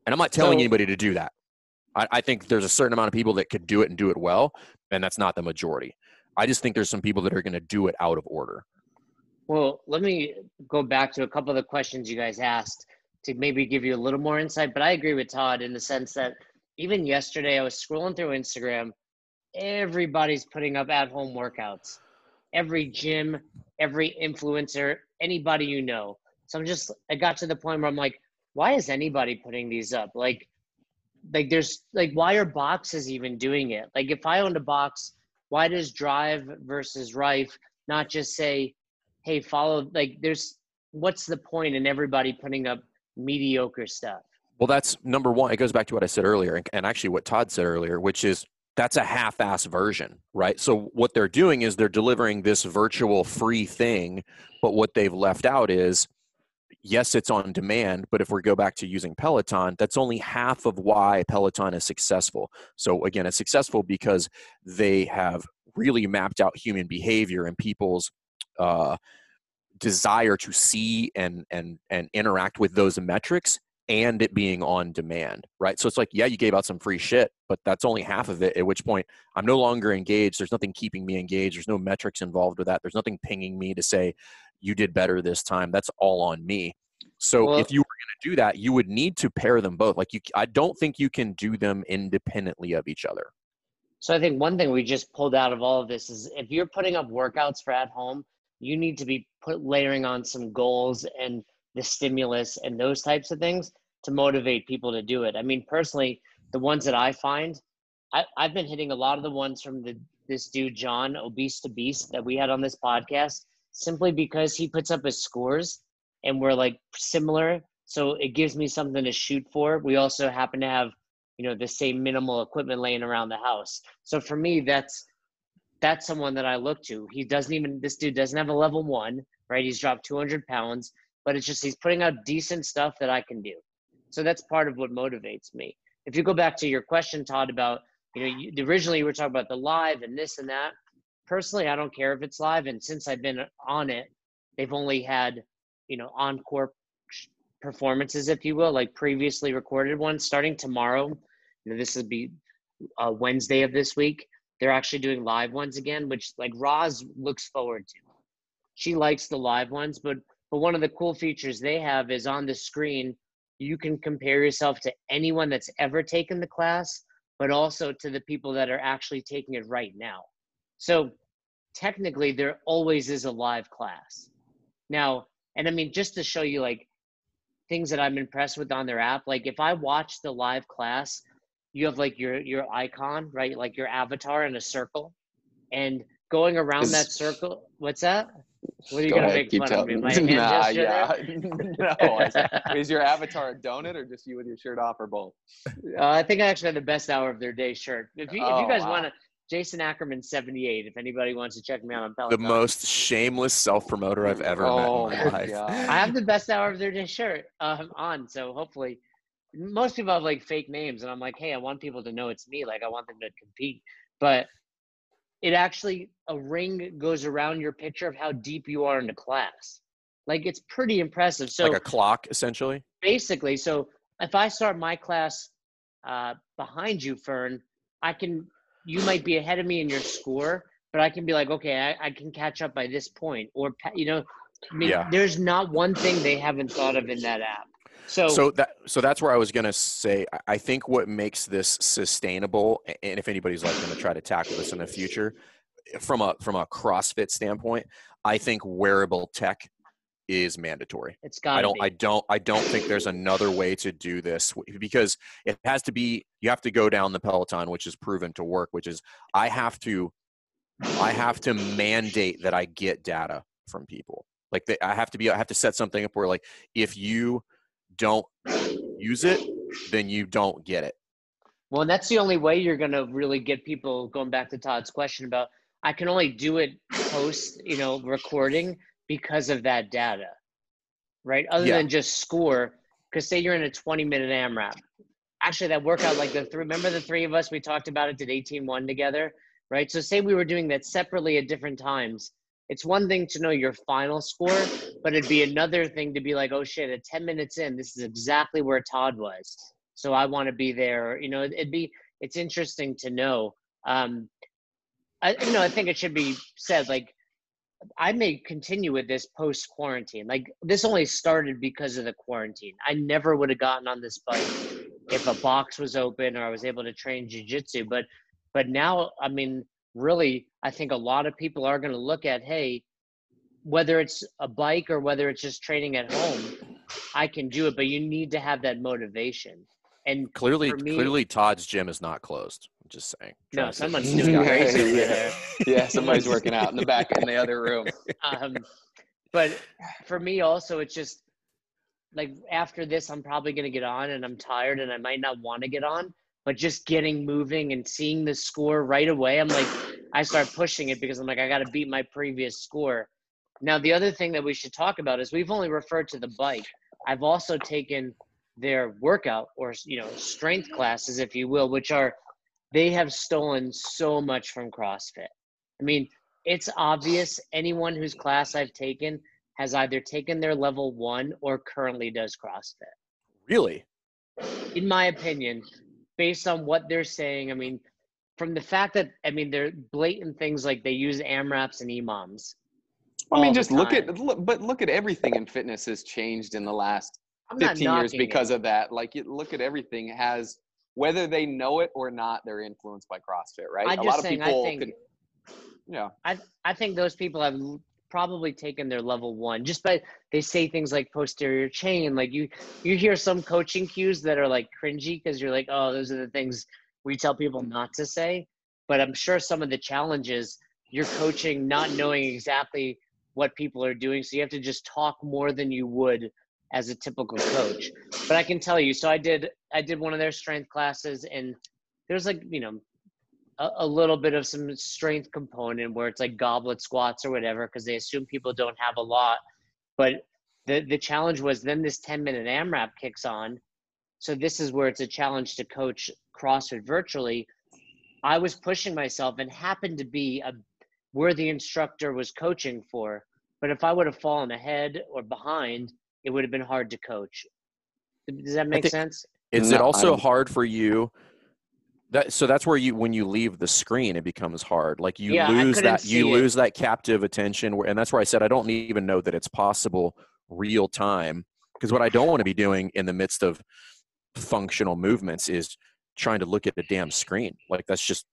And i'm not telling so, anybody to do that. I, I think there's a certain amount of people that could do it and do it well and that's not the majority. I just think there's some people that are going to do it out of order. Well let me go back to a couple of the questions you guys asked to maybe give you a little more insight. But I agree with Todd in the sense that even yesterday I was scrolling through Instagram, everybody's putting up at home workouts. Every gym, every influencer, anybody you know. So I'm just I got to the point where I'm like, why is anybody putting these up? Like like there's like why are boxes even doing it? Like if I owned a box, why does Drive versus Rife not just say, hey, follow like there's what's the point in everybody putting up mediocre stuff. Well, that's number one. It goes back to what I said earlier, and, actually what Todd said earlier, which is that's a half-ass version, right? So what they're doing is they're delivering this virtual free thing, but what they've left out is yes, it's on demand, but if we go back to using Peloton, that's only half of why Peloton is successful. So again, it's successful because they have really mapped out human behavior and people's uh, desire to see and and and interact with those metrics and it being on demand right? So it's like yeah you gave out some free shit but that's only half of it at which point i'm no longer engaged. There's nothing keeping me engaged. There's no metrics involved with that. There's nothing pinging me to say you did better this time. That's all on me. So well, if you were going to do that you would need to pair them both. Like you i don't think you can do them independently of each other. So i think one thing we just pulled out of all of this is if you're putting up workouts for at home you need to be put layering on some goals and the stimulus and those types of things to motivate people to do it. I mean, personally, the ones that I find, I, I've been hitting a lot of the ones from the this dude John Obese to Beast that we had on this podcast, simply because he puts up his scores and we're like similar. So it gives me something to shoot for. We also happen to have, you know, the same minimal equipment laying around the house. So for me, that's that's someone that I look to. He doesn't even this dude doesn't have a level one, right? He's dropped 200 pounds, but it's just he's putting out decent stuff that I can do. So that's part of what motivates me. If you go back to your question, Todd, about you know, you, originally you were talking about the live and this and that. Personally, I don't care if it's live, and since I've been on it, they've only had you know encore performances, if you will, like previously recorded ones. Starting tomorrow, you know, this will be uh, Wednesday of this week they're actually doing live ones again, which like Roz looks forward to. She likes the live ones, but but one of the cool features they have is on the screen you can compare yourself to anyone that's ever taken the class, but also to the people that are actually taking it right now. So technically there always is a live class. Now, and I mean just to show you like things that I'm impressed with on their app, like if I watch the live class, you have like your your icon, right? Like your avatar in a circle, and going around is, that circle. What's that? What are you go gonna ahead, make fun of me? My hand nah, yeah. no, is your avatar a donut or just you with your shirt off or both? Uh, I think I actually had the best hour of their day shirt. If you, oh, if you guys wow. want to, Jason Ackerman 78. If anybody wants to check me out on Peloton. The most shameless self promoter I've ever oh, met in my life. God. I have the best hour of their day shirt um, on, so hopefully most people have like fake names, and I'm like, hey, I want people to know it's me. Like I want them to compete, but it actually a ring goes around your picture of how deep you are into class. Like it's pretty impressive. So like a clock, essentially. basically, so if I start my class uh, behind you, Fern, I can. You might be ahead of me in your score, but I can be like, okay, I, I can catch up by this point, or you know, I mean, Yeah. there's not one thing they haven't thought of in that app. So, So that so that's where I was gonna say. I- think what makes this sustainable, and if anybody's like gonna try to tackle this in the future, from a from a CrossFit standpoint, I think wearable tech is mandatory. it's got. I don't Be. I don't I don't think there's another way to do this because it has to be you have to go down the Peloton, which is proven to work, which is I have to I have to mandate that I get data from people. Like they, I have to be I have to set something up where like if you don't use it, then you don't get it. Well, and that's the only way you're going to really get people going back to Todd's question about I can only do it post, you know, recording because of that data. Right? Other Yeah. than just score cuz say you're in a 20 minute AMRAP. Actually, that workout like the three remember the three of us we talked about it did 18-1 together, right? So say we were doing that separately at different times. It's one thing to know your final score, but it'd be another thing to be like, "Oh shit, at 10 minutes in, this is exactly where Todd was." so I want to be there. You know, it'd be it's interesting to know. Um, I you know I think it should be said like I may continue with this post quarantine. Like this only started because of the quarantine. I never would have gotten on this bike if a box was open or I was able to train jujitsu. But but now I mean really I think a lot of people are going to look at hey whether it's a bike or whether it's just training at home I can do it but you need to have that motivation. And Clearly me- clearly Todd's gym is not closed. I'm just saying. No, Trying someone's doing crazy over there. yeah, somebody's working out in the back in the other room. Um, but for me, also, it's just like after this, I'm probably going to get on and I'm tired and I might not want to get on. But just getting moving and seeing the score right away, I'm like, I start pushing it because I'm like, I got to beat my previous score. Now, the other thing that we should talk about is we've only referred to the bike. I've also taken their workout or you know strength classes, if you will, which are they have stolen so much from CrossFit. I mean, it's obvious anyone whose class I've taken has either taken their level one or currently does CrossFit. Really? In my opinion, based on what they're saying, I mean, from the fact that I mean they're blatant things like they use AMRAPs and EMOMs. I mean, just look at look, but look at everything in fitness has changed in the last 15 years knocking it. because of that. Like, you look at everything has whether they know it or not, they're influenced by CrossFit, right? I'm A lot of saying, I people think could, yeah. I I think those people have probably taken their level one just by they say things like posterior chain. Like you you hear some coaching cues that are like cringy because you're like, oh, those are the things we tell people not to say. But I'm sure some of the challenges you're coaching not knowing exactly what people are doing, so you have to just talk more than you would as a typical coach. But I can tell you, so I did I did one of their strength classes and there's like, you know, a, a little bit of some strength component where it's like goblet squats or whatever because they assume people don't have a lot. But the the challenge was then this 10 minute AMRAP kicks on. So this is where it's a challenge to coach CrossFit virtually. I was pushing myself and happened to be a where the instructor was coaching for. But if I would have fallen ahead or behind, it would have been hard to coach. Does that make think- sense? Is No, it also I'm- hard for you? That so that's where you when you leave the screen it becomes hard. Like you Yeah, lose that you it. lose that captive attention. Where, and that's where I said I don't even know that it's possible real time because what I don't want to be doing in the midst of functional movements is trying to look at the damn screen. Like that's just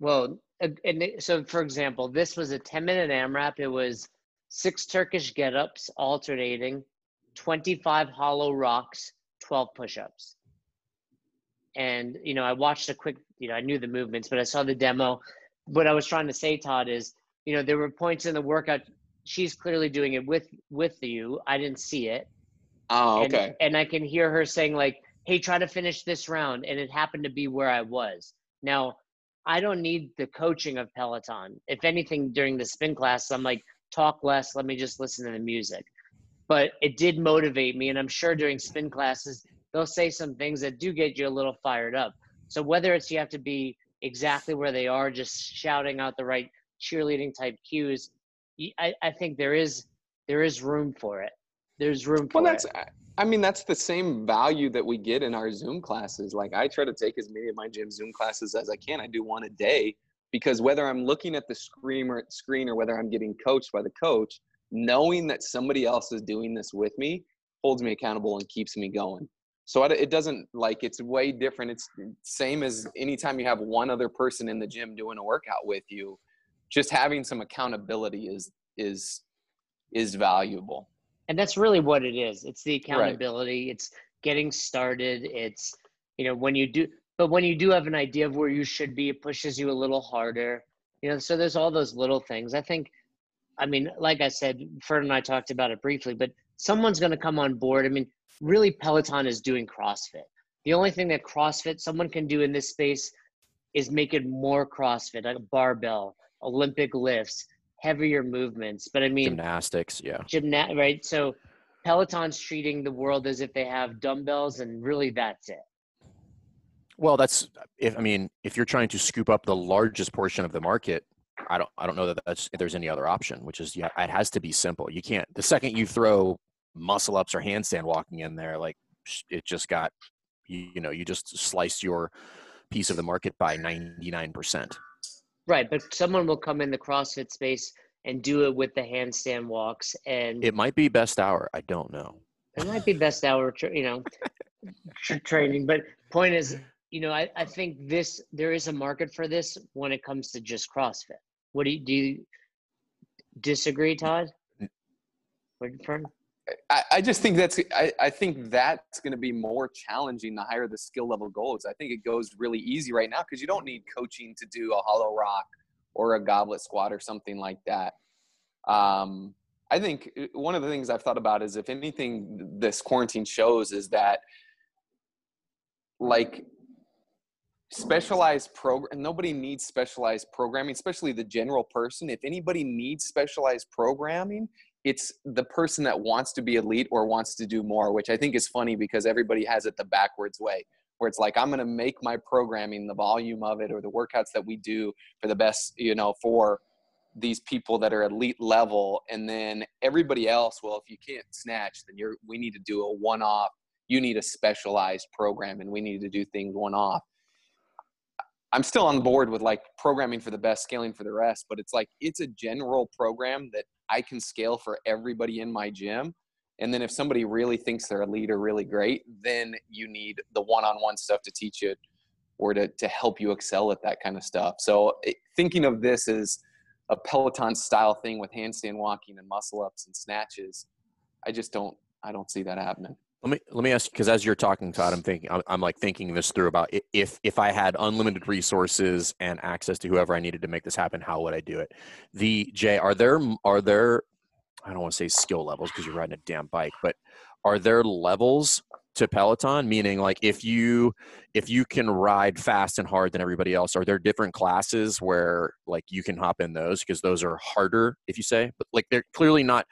Well, and and so for example, this was a 10 minute AMRAP. It was six Turkish get ups alternating, 25 hollow rocks, 12 push ups. And, you know, I watched a quick, you know, I knew the movements, but I saw the demo. What I was trying to say, Todd, is, you know, there were points in the workout. She's clearly doing it with with you. I didn't see it Oh, and, okay. and I can hear her saying like, "Hey, try to finish this round," and it happened to be where I was. Now, I don't need the coaching of Peloton. If anything, during the spin class, I'm like, talk less. Let me just listen to the music. But it did motivate me, and I'm sure during spin classes, they'll say some things that do get you a little fired up. So whether it's you have to be exactly where they are, just shouting out the right cheerleading type cues, I, I think there is there is room for it. There's room for well, that's, it. I mean, that's the same value that we get in our Zoom classes. Like I try to take as many of my gym Zoom classes as I can. I do one a day because whether I'm looking at the screen or screen or whether I'm getting coached by the coach, knowing that somebody else is doing this with me holds me accountable and keeps me going. So it doesn't like it's way different. It's same as anytime you have one other person in the gym doing a workout with you. Just having some accountability is is is valuable. And that's really what it is. It's the accountability. Right. It's getting started. It's you know when you do but when you do have an idea of where you should be, it pushes you a little harder. You know, so there's all those little things. I think I mean, like I said, Ferd and I talked about it briefly, but someone's going to come on board. I mean, really, Peloton is doing CrossFit. The only thing that CrossFit someone can do in this space is make it more CrossFit, like a barbell, Olympic lifts, heavier movements. But I mean, gymnastics, yeah, gymnast, right? So Peloton's treating the world as if they have dumbbells, and really, that's it. Well, that's if I mean, if you're trying to scoop up the largest portion of the market, I don't I don't know that that's if there's any other option, which is yeah, it has to be simple. You can't the second you throw muscle ups or handstand walking in there, like it just got you, you know you just sliced your piece of the market by 99%. Right, but someone will come in the CrossFit space and do it with the handstand walks and it might be best hour. I don't know. It might be best hour, you know, training. But point is, you know, I, I think this there is a market for this when it comes to just CrossFit. What do you do? You disagree, Todd? I, I just think that's I, I think that's going to be more challenging the higher the skill level goes. I think it goes really easy right now because you don't need coaching to do a hollow rock or a goblet squat or something like that. Um, I think uh, one of the things I've thought about is if anything this quarantine shows is that like specialized program nobody needs specialized programming especially the general person if anybody needs specialized programming it's the person that wants to be elite or wants to do more which i think is funny because everybody has it the backwards way where it's like i'm going to make my programming the volume of it or the workouts that we do for the best you know for these people that are elite level. And then everybody else well if you can't snatch then you're we need to do a one off you need a specialized program and we need to do things one off I'm still on board with like programming for the best, scaling for the rest, but it's like it's a general program that I can scale for everybody in my gym. And then if somebody really thinks they're a leader really great, then you need the one-on-one stuff to teach you or to, to help you excel at that kind of stuff. So thinking of this as a Peloton style thing with handstand walking and muscle ups and snatches, I just don't, I don't see that happening. Let me let me ask you because as you're talking, Todd, I'm thinking I'm, I'm, like thinking this through about if if I had unlimited resources and access to whoever I needed to make this happen, how would I do it? The Jay, are there are there I don't want to say skill levels because you're riding a damn bike, but are there levels to Peloton? Meaning, like if you if you can ride fast and hard than everybody else, are there different classes where like you can hop in those because those are harder, if you say, but like they're clearly not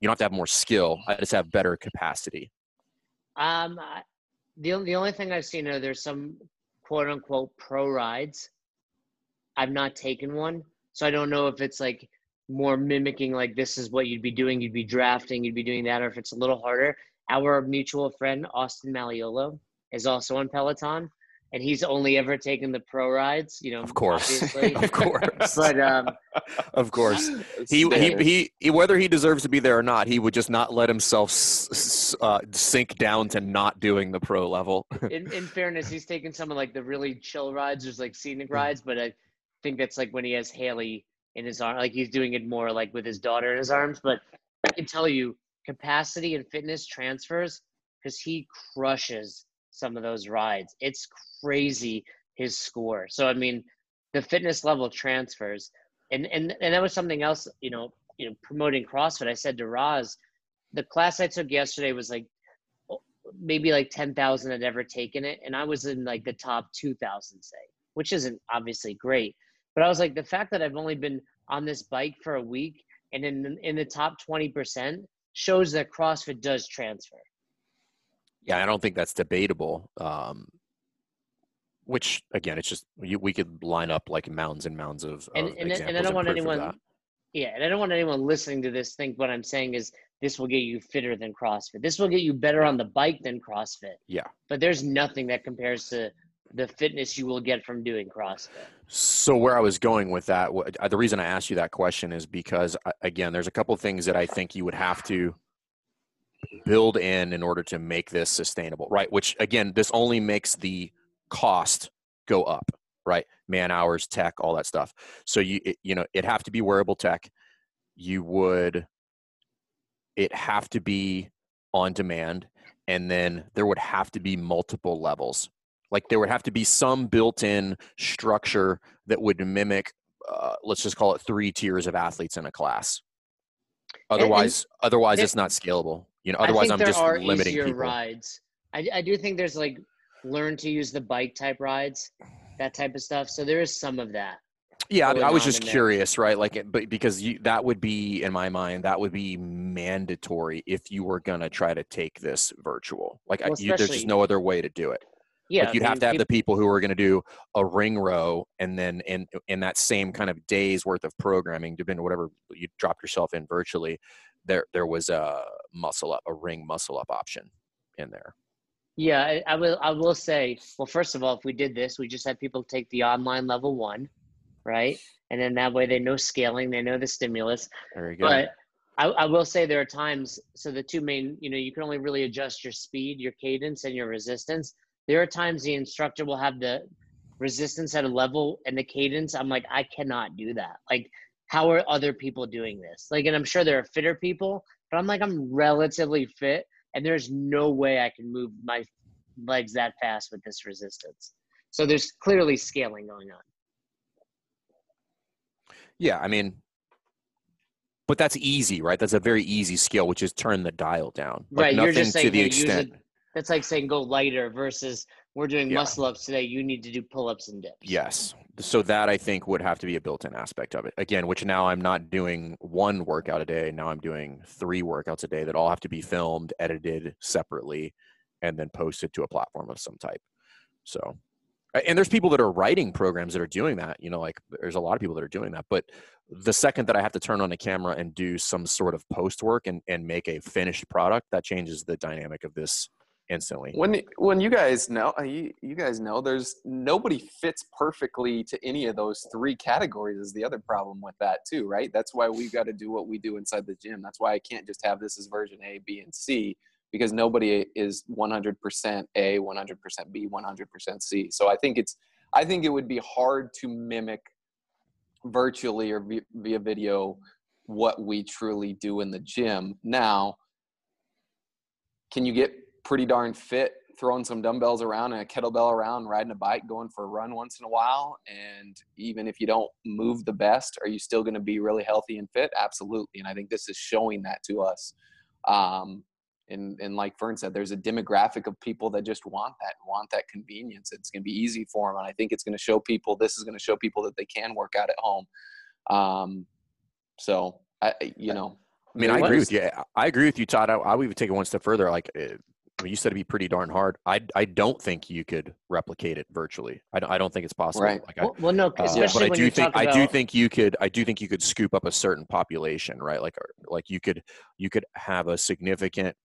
you don't have to have more skill. I just have better capacity. Um, the the only thing I've seen are there's some quote unquote pro rides. I've not taken one, so I don't know if it's like more mimicking like this is what you'd be doing. You'd be drafting, you'd be doing that, or if it's a little harder. Our mutual friend Austin Malleolo is also on Peloton, and he's only ever taken the pro rides. You know, of course, of course, but um, of course, he, he, he he whether he deserves to be there or not, he would just not let himself uh, sink down to not doing the pro level. in, in fairness, he's taken some of like the really chill rides, there's like scenic hmm. rides, but I think that's like when he has Haley in his arm, like he's doing it more like with his daughter in his arms. But I can tell you, capacity and fitness transfers because he crushes some of those rides. It's crazy his score. So I mean, the fitness level transfers, and and and that was something else. You know, you know, promoting CrossFit. I said to Roz, the class I took yesterday was like maybe like ten thousand had ever taken it, and I was in like the top two thousand, say, which isn't obviously great. But I was like, the fact that I've only been on this bike for a week and in in the top twenty percent shows that CrossFit does transfer Yeah, I don't think that's debatable. Um, which again, it's just we, we could line up like mounds and mounds of, And- of and- and I examples don't want anyone- Yeah, and I don't want anyone listening to this think what I'm saying is this will get you fitter than CrossFit. This will get you better on the bike than CrossFit. Yeah. But there's nothing that compares to the fitness you will get from doing CrossFit. So where I was going with that, the reason I asked you that question is because uh, again, there's a couple things that I think you would have to build in in order to make this sustainable, right? Which again, this only makes the cost go up, right? Man hours, tech, all that stuff. So you it, you know, it'd have to be wearable tech. You would it have to be on demand and then there would have to be multiple levels like there would have to be some built-in structure that would mimic uh, let's just call it three tiers of athletes in a class and otherwise otherwise there- it's not scalable you know I otherwise think i'm there just are limiting easier people rides. I, I do think there's like learn to use the bike type rides, that type of stuff. So there is some of that. yeah I, mean, I was just curious right like but because you that would be in my mind that would be mandatory if you were going to try to take this virtual like Well, you, there's just no other way to do it Yeah, like you'd I have to have the people who are going to do a ring row and then in in that same kind of days worth of programming depending on whatever you dropped yourself in virtually there there was a muscle up a ring muscle up option in there Yeah, I, I will. I will say. Well, first of all, if we did this, we just had people take the online level one, right? And then that way they know scaling, they know the stimulus. there you go But I, I will say there are times. So the two main, you know, you can only really adjust your speed, your cadence, and your resistance. There are times the instructor will have the resistance at a level and the cadence. I'm like, I cannot do that. Like, how are other people doing this? Like, and I'm sure there are fitter people, but I'm like, I'm relatively fit, and there's no way I can move my legs that fast with this resistance. So there's clearly scaling going on. yeah i mean but that's easy right that's a very easy skill which is turn the dial down like right. You're just saying to the extent it. That's like saying go lighter versus we're doing Yeah. muscle ups today. You need to do pull ups and dips. Yes. So that I think would have to be a built-in aspect of it. Again, which now I'm not doing one workout a day. Now I'm doing three workouts a day that all have to be filmed, edited separately, and then posted to a platform of some type. So, and there's people that are writing programs that are doing that. You know, like there's a lot of people that are doing that. But the second that I have to turn on the camera and do some sort of post work and, and make a finished product, that changes the dynamic of this instantly. when when you guys know uh, you, you guys know there's nobody fits perfectly to any of those three categories is the other problem with that too right? That's why we've got to do what we do inside the gym. That's why i can't just have this as version a b and c because nobody is 100% a 100% b 100% c. So i think it's i think it would be hard to mimic virtually or via, via video what we truly do in the gym. Now can you get pretty darn fit throwing some dumbbells around and a kettlebell around riding a bike going for a run once in a while and even if you don't move the best are you still going to be really healthy and fit absolutely and i think this is showing that to us um, and, and like fern said there's a demographic of people that just want that want that convenience it's going to be easy for them and i think it's going to show people this is going to show people that they can work out at home um, so I, you know I mean, I agree with you. I agree with you, Todd. I, I would even take it one step further. Like uh, when you said it'd be pretty darn hard. I I don't think you could replicate it virtually. I don't, I don't think it's possible. Right. Like I, Well, well, no, uh, especially but I when do you think talk I do think you could I do think you could scoop up a certain population, right? Like like you could you could have a significant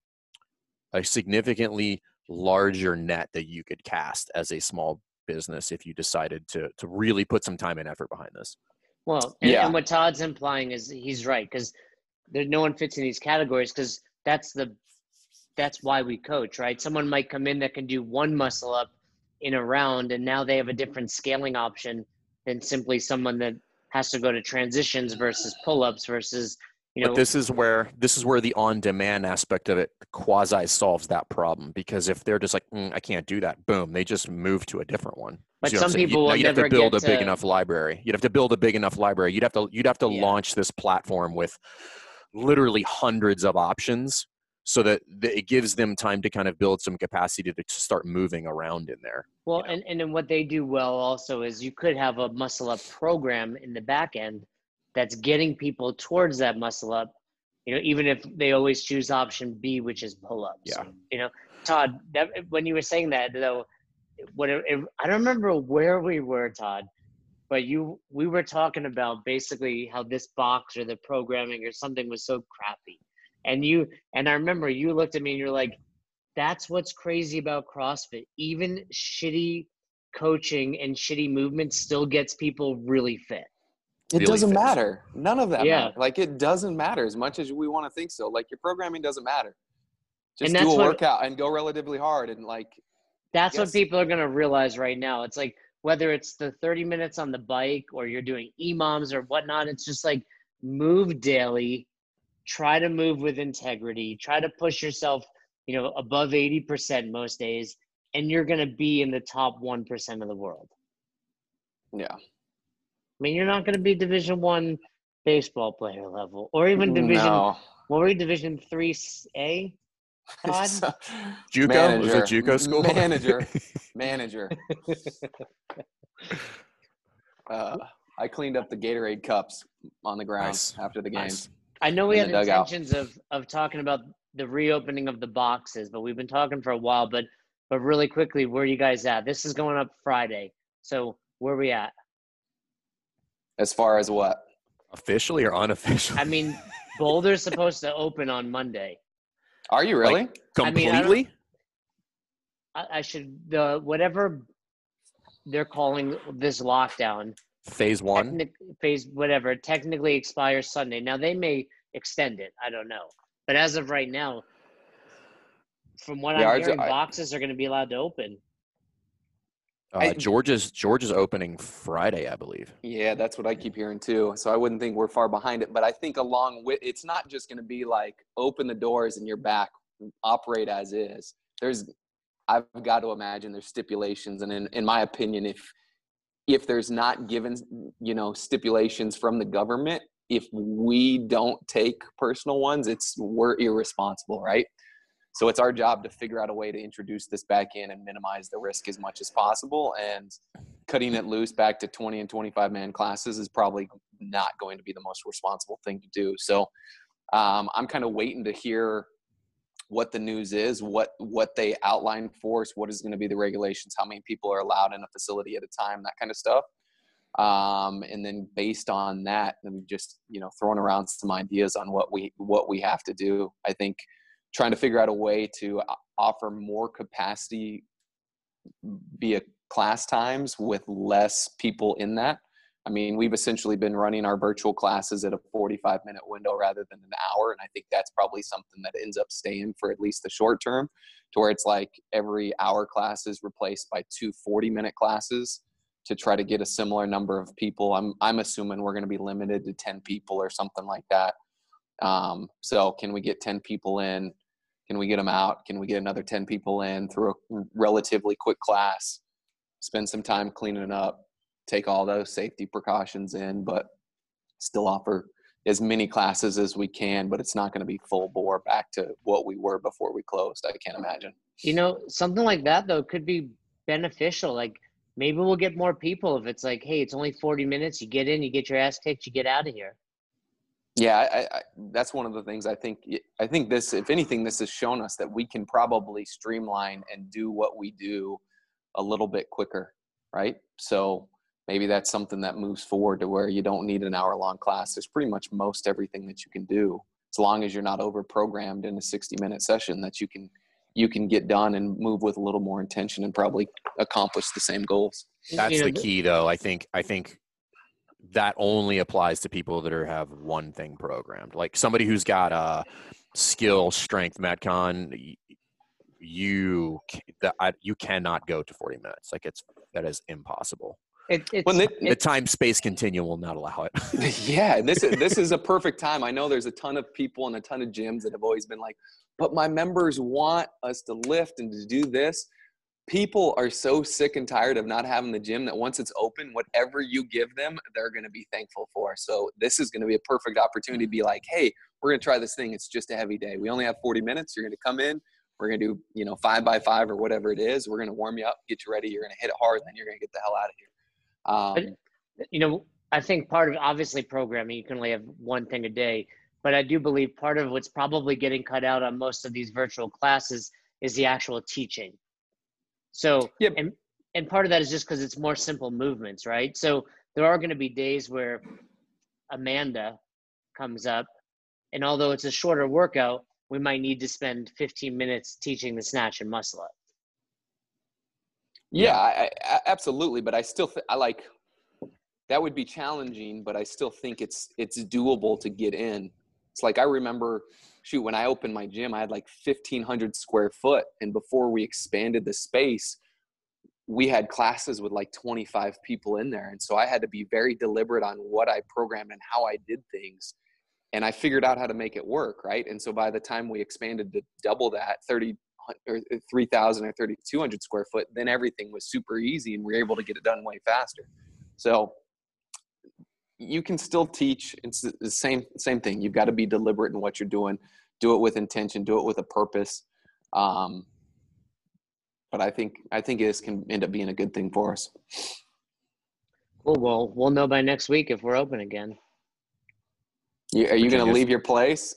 a significantly larger net that you could cast as a small business if you decided to to really put some time and effort behind this. Well, and, Yeah. and what Todd's implying is he's right because there no one fits in these categories because that's the that's why we coach, right? Someone might come in that can do one muscle up in a round, and now they have a different scaling option than simply someone that has to go to transitions versus pull ups versus you know. but this is where this is where the on-demand aspect of it quasi solves that problem because if they're just like "Mm, I can't do that, boom, they just move to a different one. But See what some? You- people will you'd have to build a big to- enough library. You'd have to build a big enough library. You'd have to you'd have to Yeah. launch this platform with literally hundreds of options so that th- it gives them time to kind of build some capacity to, to start moving around in there. Well, you know. and, and then what they do well also is you could have a muscle up program in the back end that's getting people towards that muscle up, you know, even if they always choose option B, which is pull ups. Yeah. You know, Todd, that, when you were saying that though, what it, I don't remember where we were, Todd, but you we were talking about basically how this box or the programming or something was so crappy, and you and I remember you looked at me and you're like, "That's what's crazy about CrossFit. Even shitty coaching and shitty movement still gets people really fit." It Really doesn't fits. matter. None of that Yeah. matter. Like it doesn't matter as much as we want to think so. Like your programming doesn't matter. Just do a what- workout and go relatively hard and like That's what people are going to realize right now. It's like whether it's the 30 minutes on the bike or you're doing EMOMs or whatnot, it's just like move daily, try to move with integrity, try to push yourself, you know, above 80% most days, and you're going to be in the top 1% of the world. yeah. I mean, you're not going to be Division One baseball player level or even Division, No. what were you, Division 3A? Todd? So- JUCO? Was it JUCO school? Manager. Manager. Uh, I cleaned up the Gatorade cups on the ground Nice. after the game. Nice. I know we in had the dugout. intentions of of talking about the reopening of the boxes, but we've been talking for a while. But but really quickly, where are you guys at? This is going up Friday, so where are we at? As far as what? Officially or unofficially? I mean, Boulder's supposed to open on Monday. Are you really? I mean, I Completely? I, I should the whatever they're calling this lockdown Phase one? technic, phase whatever technically expires Sunday. Now they may extend it. I don't know, but as of right now, from what Yeah, I'm hearing, I- boxes are going to be allowed to open. Uh, I- Georgia's Georgia's opening Friday, I believe. Yeah, that's what I keep hearing too. So I wouldn't think we're far behind it, but I think along with it's not just going to be like open the doors and you're back, operate as is. There's, I've got to imagine there's stipulations, and in in my opinion, if if there's not given you know stipulations from the government, if we don't take personal ones, it's we're irresponsible, right? So it's our job to figure out a way to introduce this back in and minimize the risk as much as possible. And cutting it loose back to 20 and 25 man classes is probably not going to be the most responsible thing to do. So um, I'm kind of waiting to hear what the news is, what what they outline for us, what is going to be the regulations, how many people are allowed in a facility at a time, that kind of stuff. Um, and then based on that, then we've just you know throwing around some ideas on what we what we have to do. I think trying to figure out a way to offer more capacity via class times with less people in that. I mean, we've essentially been running our virtual classes at a 45 minute window rather than an hour. And I think that's probably something that ends up staying for at least the short term to where it's like every hour class is replaced by two 40 minute classes to try to get a similar number of people. I'm, I'm assuming we're going to be limited to 10 people or something like that. Um, so can we get 10 people in? Can we get them out? Can we get another 10 people in through a relatively quick class? Spend some time cleaning up, take all those safety precautions in, but still offer as many classes as we can, but it's not going to be full bore back to what we were before we closed. I can't imagine. You know, something like that though could be beneficial. Like maybe we'll get more people if it's like, hey, it's only 40 minutes. You get in, you get your ass kicked, you get out of here. Yeah, I, I, that's one of the things I think. I think this, if anything, this has shown us that we can probably streamline and do what we do a little bit quicker, right? So maybe that's something that moves forward to where you don't need an hour long class. There's pretty much most everything that you can do, as long as you're not over programmed in a 60 minute session that you can you can get done and move with a little more intention and probably accomplish the same goals. That's You know, the key, though. I think. I think that only applies to people that are have one thing programmed. Like somebody who's got a skill, strength, metcon. You ca- that I, you cannot go to forty minutes. Like it's that is impossible. It, it's, When The it- time space continuum will not allow it. yeah, this is this is a perfect time. I know there's a ton of people and a ton of gyms that have always been like, but my members want us to lift and to do this. People are so sick and tired of not having the gym that once it's open, whatever you give them, they're going to be thankful for. So this is going to be a perfect opportunity to be like, hey, we're going to try this thing. It's just a heavy day. We only have 40 minutes. You're going to come in. We're going to do, you know, five by five or whatever it is. We're going to warm you up, get you ready. You're going to hit it hard, and then you're going to get the hell out of here. Um, you know, I think part of obviously programming, you can only have one thing a day, but I do believe part of what's probably getting cut out on most of these virtual classes is the actual teaching. So Yep. and and part of that is just because it's more simple movements, right? So there are going to be days where Amanda comes up, and although it's a shorter workout, we might need to spend 15 minutes teaching the snatch and muscle up. Yeah, I, I, absolutely. But I still, th- I like that would be challenging, but I still think it's it's doable to get in. It's like I remember, shoot, when I opened my gym, I had like fifteen hundred square foot, and before we expanded the space, we had classes with like twenty five people in there, and so I had to be very deliberate on what I programmed and how I did things. And I figured out how to make it work, right? And so by the time we expanded to double that, 30 or 3,000 or 3,200 square foot, then everything was super easy and we are able to get it done way faster. So you can still teach. It's the same same thing. You've got to be deliberate in what you're doing. Do it with intention. Do it with a purpose. Um, but I think I think this can end up being a good thing for us. Cool. Well, we'll know by next week if we're open again. You, are you going to leave your place,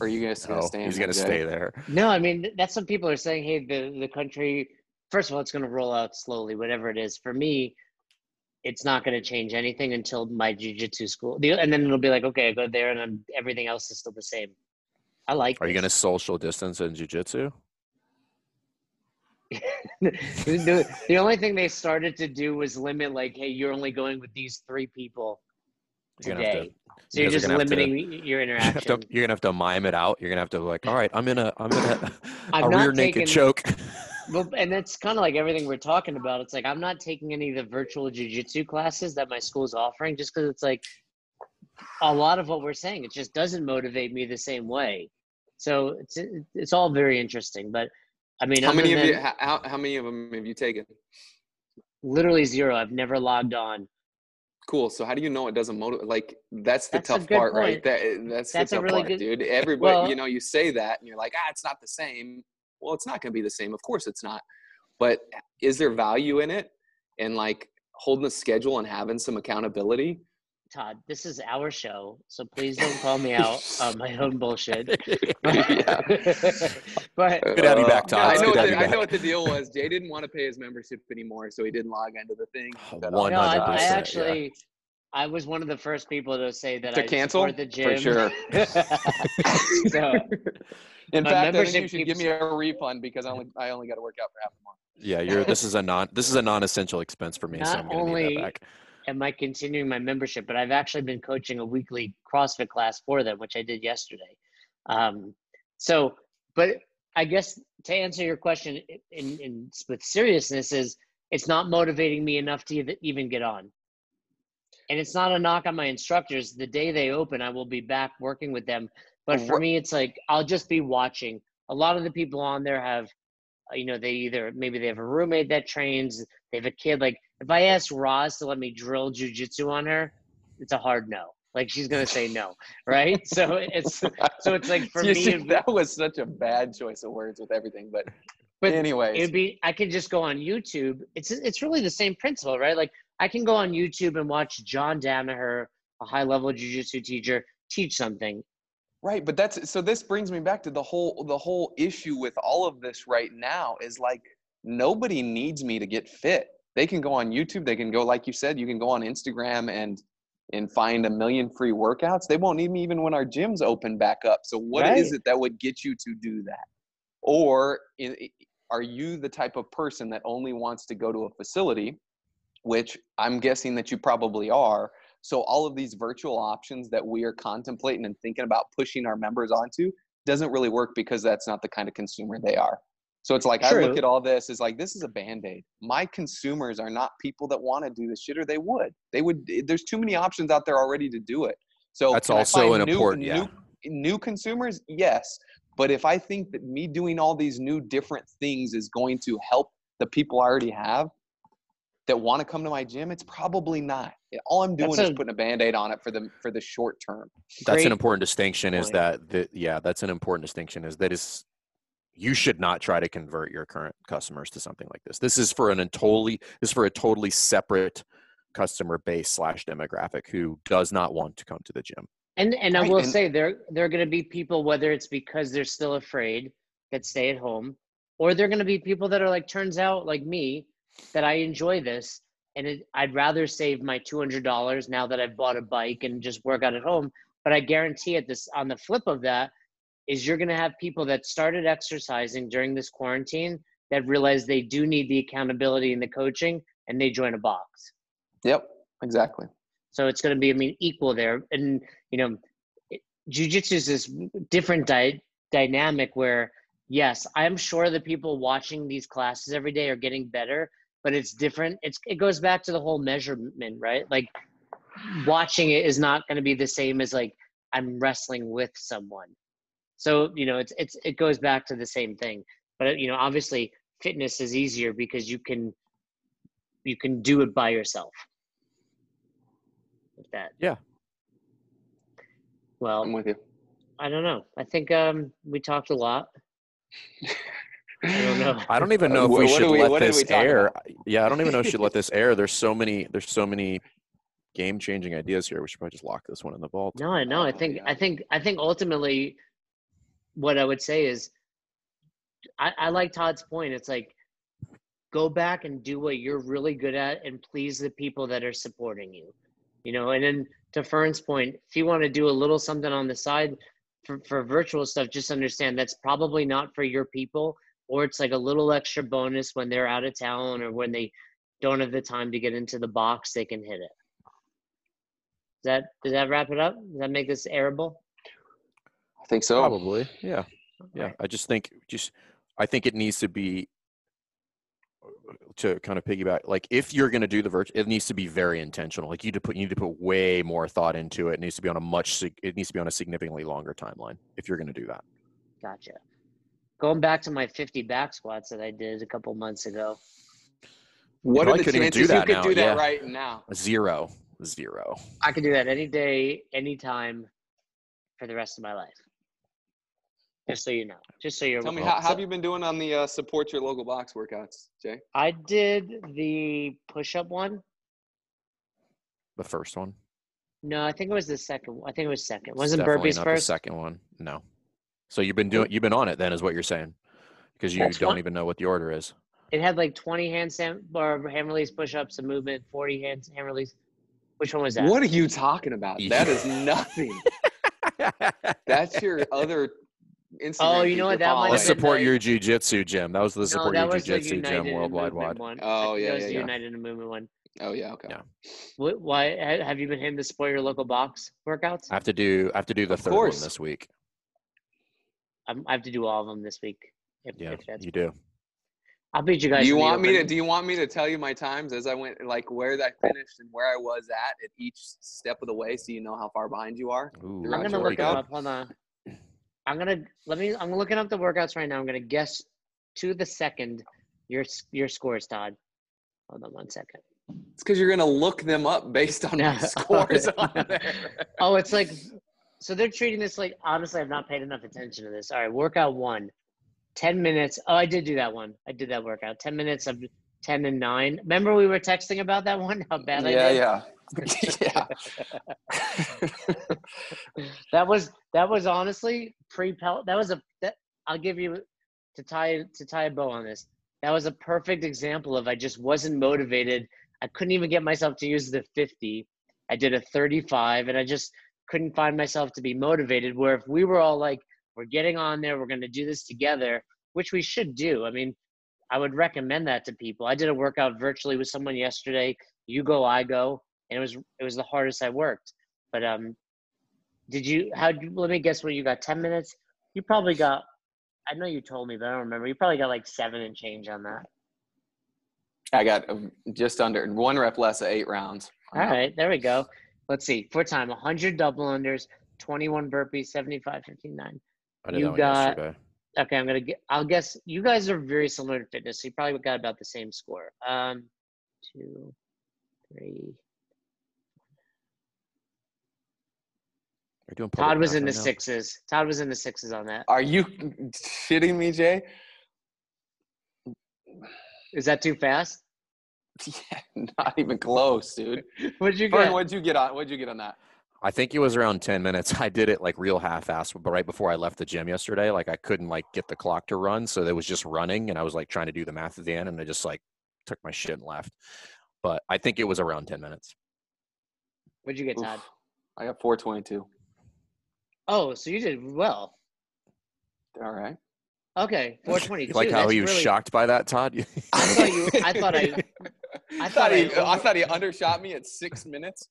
or are you just going No, to stay? he's there, gonna stay there. No, I mean that's what people are saying. Hey, the the country. First of all, it's going to roll out slowly, whatever it is. For me, it's not going to change anything until my jujitsu school, and then it'll be like, okay, I go there, and then everything else is still the same. I like. Are you gonna social distance in jujitsu? the, the only thing they started to do was limit, like, hey, you're only going with these three people You're gonna have to- today. So you're just are gonna have to- limiting your You're gonna, have interaction. to, you're gonna have to mime it out. You're gonna have to like, all right, I'm in a, I'm in a, I'm a not rear naked taking- choke. Well, and that's kind of like everything we're talking about. It's like I'm not taking any of the virtual jujitsu classes that my school's offering just because it's like a lot of what we're saying. It just doesn't motivate me the same way. So it's it's all very interesting. But I mean, How many of you? How, how many of them have you taken? literally zero. I've never logged on. Cool. So how do you know it doesn't motivate? Like that's the That's tough part, right? That that's, That's the a tough really part, good- dude. Everybody, Well- you know, you say that and you're like, ah, it's not the same. Well, it's not going to be the same. Of course, it's not. But is there value in it? And like holding a schedule and having some accountability. Todd, this is our show, so please don't call me out on my own bullshit. Yeah. but Good to have you back, Uh, Todd. I know, good to what the, you I know what the deal was. Jay didn't want to pay his membership anymore, so he didn't log into the thing. Got One I, hundred I percent. yeah. actually, I was one of the first people to say that To I cancel? the gym For sure. so In fact, I think membership you should give me a refund because I only I only got to work out for half a month. Yeah, you're. This is a non. This is a non-essential expense for me, so I'm gonna need that back. Am I continuing my membership, but I've actually been coaching a weekly CrossFit class for them, which I did yesterday. Um, so, but I guess to answer your question in, in with seriousness is it's not motivating me enough to even get on. And it's not a knock on my instructors. The day they open, I will be back working with them. But for me, it's like I'll just be watching. A lot of the people on there have, you know, they either maybe they have a roommate that trains, they have a kid. Like if I ask Roz to let me drill jujitsu on her, it's a hard no. Like she's gonna say no, right? So it's so it's like for You me, see, that was such a bad choice of words with everything. But, But anyway, it'd be I could just go on YouTube. It's it's really the same principle, right? Like I can go on YouTube and watch John Danaher, a high level jujitsu teacher, teach something. Right, but that's so this brings me back to the whole the whole issue with all of this right now is like nobody needs me to get fit. They can go on YouTube, they can go like you said, you can go on Instagram and and find a million free workouts. They won't need me even when our gyms open back up. So what is Right. it that would get you to do that? Or are you the type of person that only wants to go to a facility, which I'm guessing that you probably are, so all of these virtual options that we are contemplating and thinking about pushing our members onto doesn't really work because that's not the kind of consumer they are. So it's like I look at all this as like this is a band-aid. My consumers are not people that want to do this shit or they would. They would eh, there's too many options out there already to do it. So That's also an new- important. Yeah. new, new consumers yes but if i think that me doing all these new different things is going to help the people i already have that want to come to my gym it's probably not eh, all i'm doing That's is a- putting a band-aid on it for the for the short term that's Great an important distinction is point. that the, yeah that's an important distinction is that is you should not try to convert your current customers to something like this. This is for an mm-hmm. totally this is for a totally separate customer base slash demographic who does not want to come to the gym. And and I Right, will and- say there there are going to be people whether it's because they're still afraid that stay at home, or they're going to be people that are like turns out like me that i enjoy this and it, i'd rather save my $200 now that i've bought a bike and just work out at home but i guarantee at this on the flip of that is you're going to have people that started exercising during this quarantine that realize they do need the accountability and the coaching and they join a box Yep, exactly. so it's going to be, I mean, equal there. And, you know, it- jujitsu is this different dy- dynamic where, yes, I'm sure the people watching these classes every day are getting better, but it's different. It's, it goes back to the whole measurement, right? Like watching it is not going to be the same as like I'm wrestling with someone. So, you know, it's, it's, it goes back to the same thing. But, you know, obviously fitness is easier because you can, you can do it by yourself. Like that. Yeah. Well, I'm with you. I don't know. I think um, we talked a lot. I don't know. I don't even know if we what should we- let what are we this air. about? Yeah, I don't even know if we should let this air. There's so many. There's so many game-changing ideas here. We should probably just lock this one in the vault. No, I know. I Oh, think yeah. I think I think ultimately what I would say is I, I like Todd's point. It's like go back and do what you're really good at and please the people that are supporting you. You know, and then to Fern's point, if you want to do a little something on the side for, for virtual stuff, just understand that's probably not for your people, or it's like a little extra bonus when they're out of town or when they don't have the time to get into the box, they can hit it. Does that does that wrap it up? Does that make this airable? I think so. Probably. Yeah. Yeah. I just think just I think it needs to be to kind of piggyback like if you're going to do the virtual it needs to be very intentional like you need to put you need to put way more thought into it it needs to be on a much it needs to be on a significantly longer timeline if you're going to do that Gotcha. Going back to my 50 back squats that I did a couple months ago. What probably are the chances you could now, do that yeah. right now? zero zero I could do that any day, anytime for the rest of my life. Just so you know. Just so you're Tell me, how, how have you been doing on the uh, support your local box workouts, Jay? I did the push up one. the first one No, I think it was the second. I think it was second. Wasn't definitely burpees not first? the second one no so you've been doing you've been on it then is what you're saying because you That's don't one- even know what the order is It had like 20 handstand or hand release push ups, a movement, 40 hands hand release. Which one was that? What are you talking about? That is nothing. That's your other Instagram. Oh, you know what? That might the have support your jiu-jitsu gym that was the support that your was the jiu-jitsu gym worldwide Movement wide one. Oh, I think yeah, that was yeah, the yeah. United in Movement one. Oh yeah, okay. Yeah. What, why have you been hitting the support your local box workouts? I have to do I have to do the Of third course. one this week. I'm, I have to do all of them this week. If, Yeah, if that's, you do. I'll beat you guys. Do you in the want me to? Do you want me to tell you my times as I went, like where I finished and where I was at at each step of the way, so you know how far behind you are? Ooh, I'm gonna look it workout? up. Hold on. I'm gonna let me. I'm looking up the workouts right now. I'm gonna guess to the second your your scores, Todd. Hold on one second. It's because you're gonna look them up based on No. my oh, scores on there. Oh, it's like so they're treating this like honestly. I've not paid enough attention to this. All right, workout one. 10 minutes. Oh, I did do that one. I did that workout. 10 minutes of 10 and 9. Remember we were texting about that one? How bad I yeah, did? yeah, yeah. that was that was honestly pre pel that was a that I'll give you to tie to tie a bow on this. That was a perfect example of I just wasn't motivated. I couldn't even get myself to use the 50. I did a 35 and I just couldn't find myself to be motivated where if we were all like we're getting on there, we're going to do this together, which we should do. I mean, I would recommend that to people. I did a workout virtually with someone yesterday. You go, I go, and it was it was the hardest I worked. But um, did you? How? Let me guess. What you got? Ten minutes. You probably got. I know you told me, but I don't remember. You probably got like seven and change on that. I got uh, just under one rep less of eight rounds. All right, there we go. Let's see. For time, 100 double unders, 21 burpees, 75, 59. I did You that got- yesterday. Okay, I'm gonna get. I'll guess you guys are very similar to fitness. So you probably got about the same score. Um, two, three. Are doing Todd was in the now? sixes. Todd was in the sixes on that. Are you shitting me, Jay? Is that too fast? Yeah, not even close, dude. What'd you Fern, get? what'd you get on? What'd you get on that? I think it was around 10 minutes. I did it like real half-assed, but right before I left the gym yesterday, like I couldn't like get the clock to run, so it was just running, and I was like trying to do the math at the end, and I just like took my shit and left. But I think it was around 10 minutes. What'd you get, Oof. Todd? I got 422. Oh, so you did well. All right. Okay, four twenty You like how he was shocked by that, Todd? I thought you. I thought I. I I thought thought he, I- I thought he undershot me at six minutes.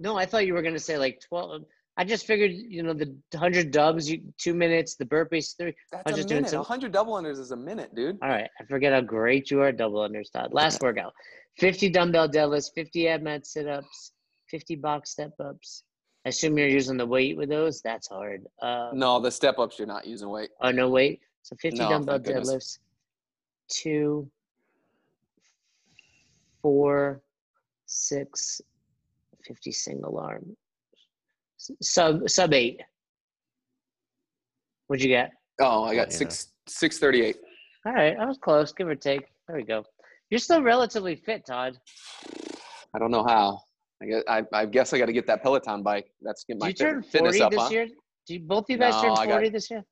No, I thought you were gonna say like twelve. I just figured, you know, the hundred dubs, you two minutes, the burpees, three. That's I'm a just doing minute. some- 100 double unders is a minute, dude. All right, I forget how great you are at double unders. Last workout: fifty dumbbell deadlifts, fifty ab mat sit ups, fifty box step ups. I assume you're using the weight with those. That's hard. Uh, No, the step ups you're not using weight. Oh no, weight. So fifty No, dumbbell thank goodness. deadlifts, two, four, six, 50 single arm, sub sub eight. What'd you get? Oh, I got Yeah. six six thirty eight. All right, I was close, give or take. There we go. You're still relatively fit, Todd. I don't know how. I guess I, I guess I got to get that Peloton bike. That's get Did my you turn fitness 40 up. this Huh? year? Do you, both of you guys No, turn I 40 got- this year?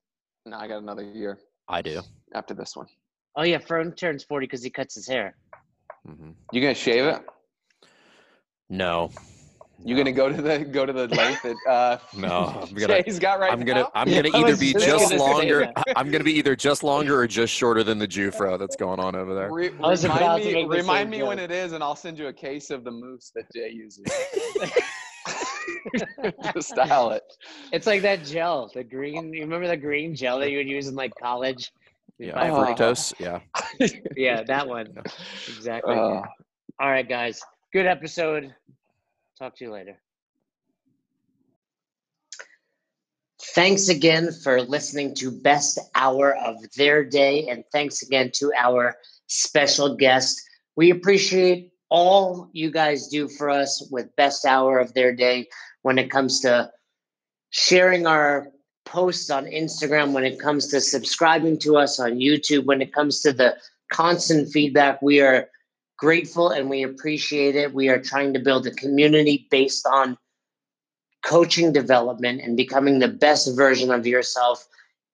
No, I got another year I do. after this one. Oh yeah, Fern turns 40 because he cuts his hair. hmm You gonna shave it? No. You gonna go to the go to the length that uh, No, I'm gonna- Jay's got right I'm gonna now? I'm gonna either be just just gonna say longer. I'm gonna be either just longer or just shorter than the Jufro that's going on over there. Re- I was about remind me, remind me when it is, and I'll send you a case of the mousse that Jay uses to style it. It's like that gel, the green. You remember the green gel that you would use in like college? Yeah, Oh. Fructis. Yeah. yeah, that one. Exactly. Uh, All right, guys. Good episode. Talk to you later. Thanks again for listening to Best Hour of Their Day. And thanks again to our special guest. We appreciate all you guys do for us with Best Hour of Their Day when it comes to sharing our posts on Instagram, when it comes to subscribing to us on YouTube, when it comes to the constant feedback. We are grateful and we appreciate it. We are trying to build a community based on coaching development and becoming the best version of yourself.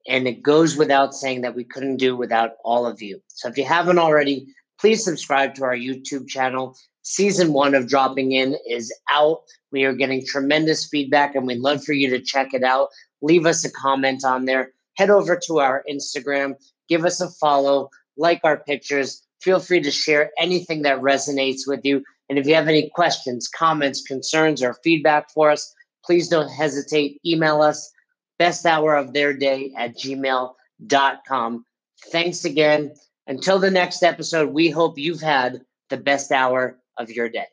And it goes without saying that we couldn't do without all of you. So if you haven't already, please subscribe to our YouTube channel. Season one of Dropping In is out. We are getting tremendous feedback and we'd love for you to check it out. Leave us a comment on there. Head over to our Instagram, give us a follow, like our pictures. Feel free to share anything that resonates with you. And if you have any questions, comments, concerns, or feedback for us, please don't hesitate. Email us best hour of their day at gmail.com. Thanks again. Until the next episode, we hope you've had the best hour of your day.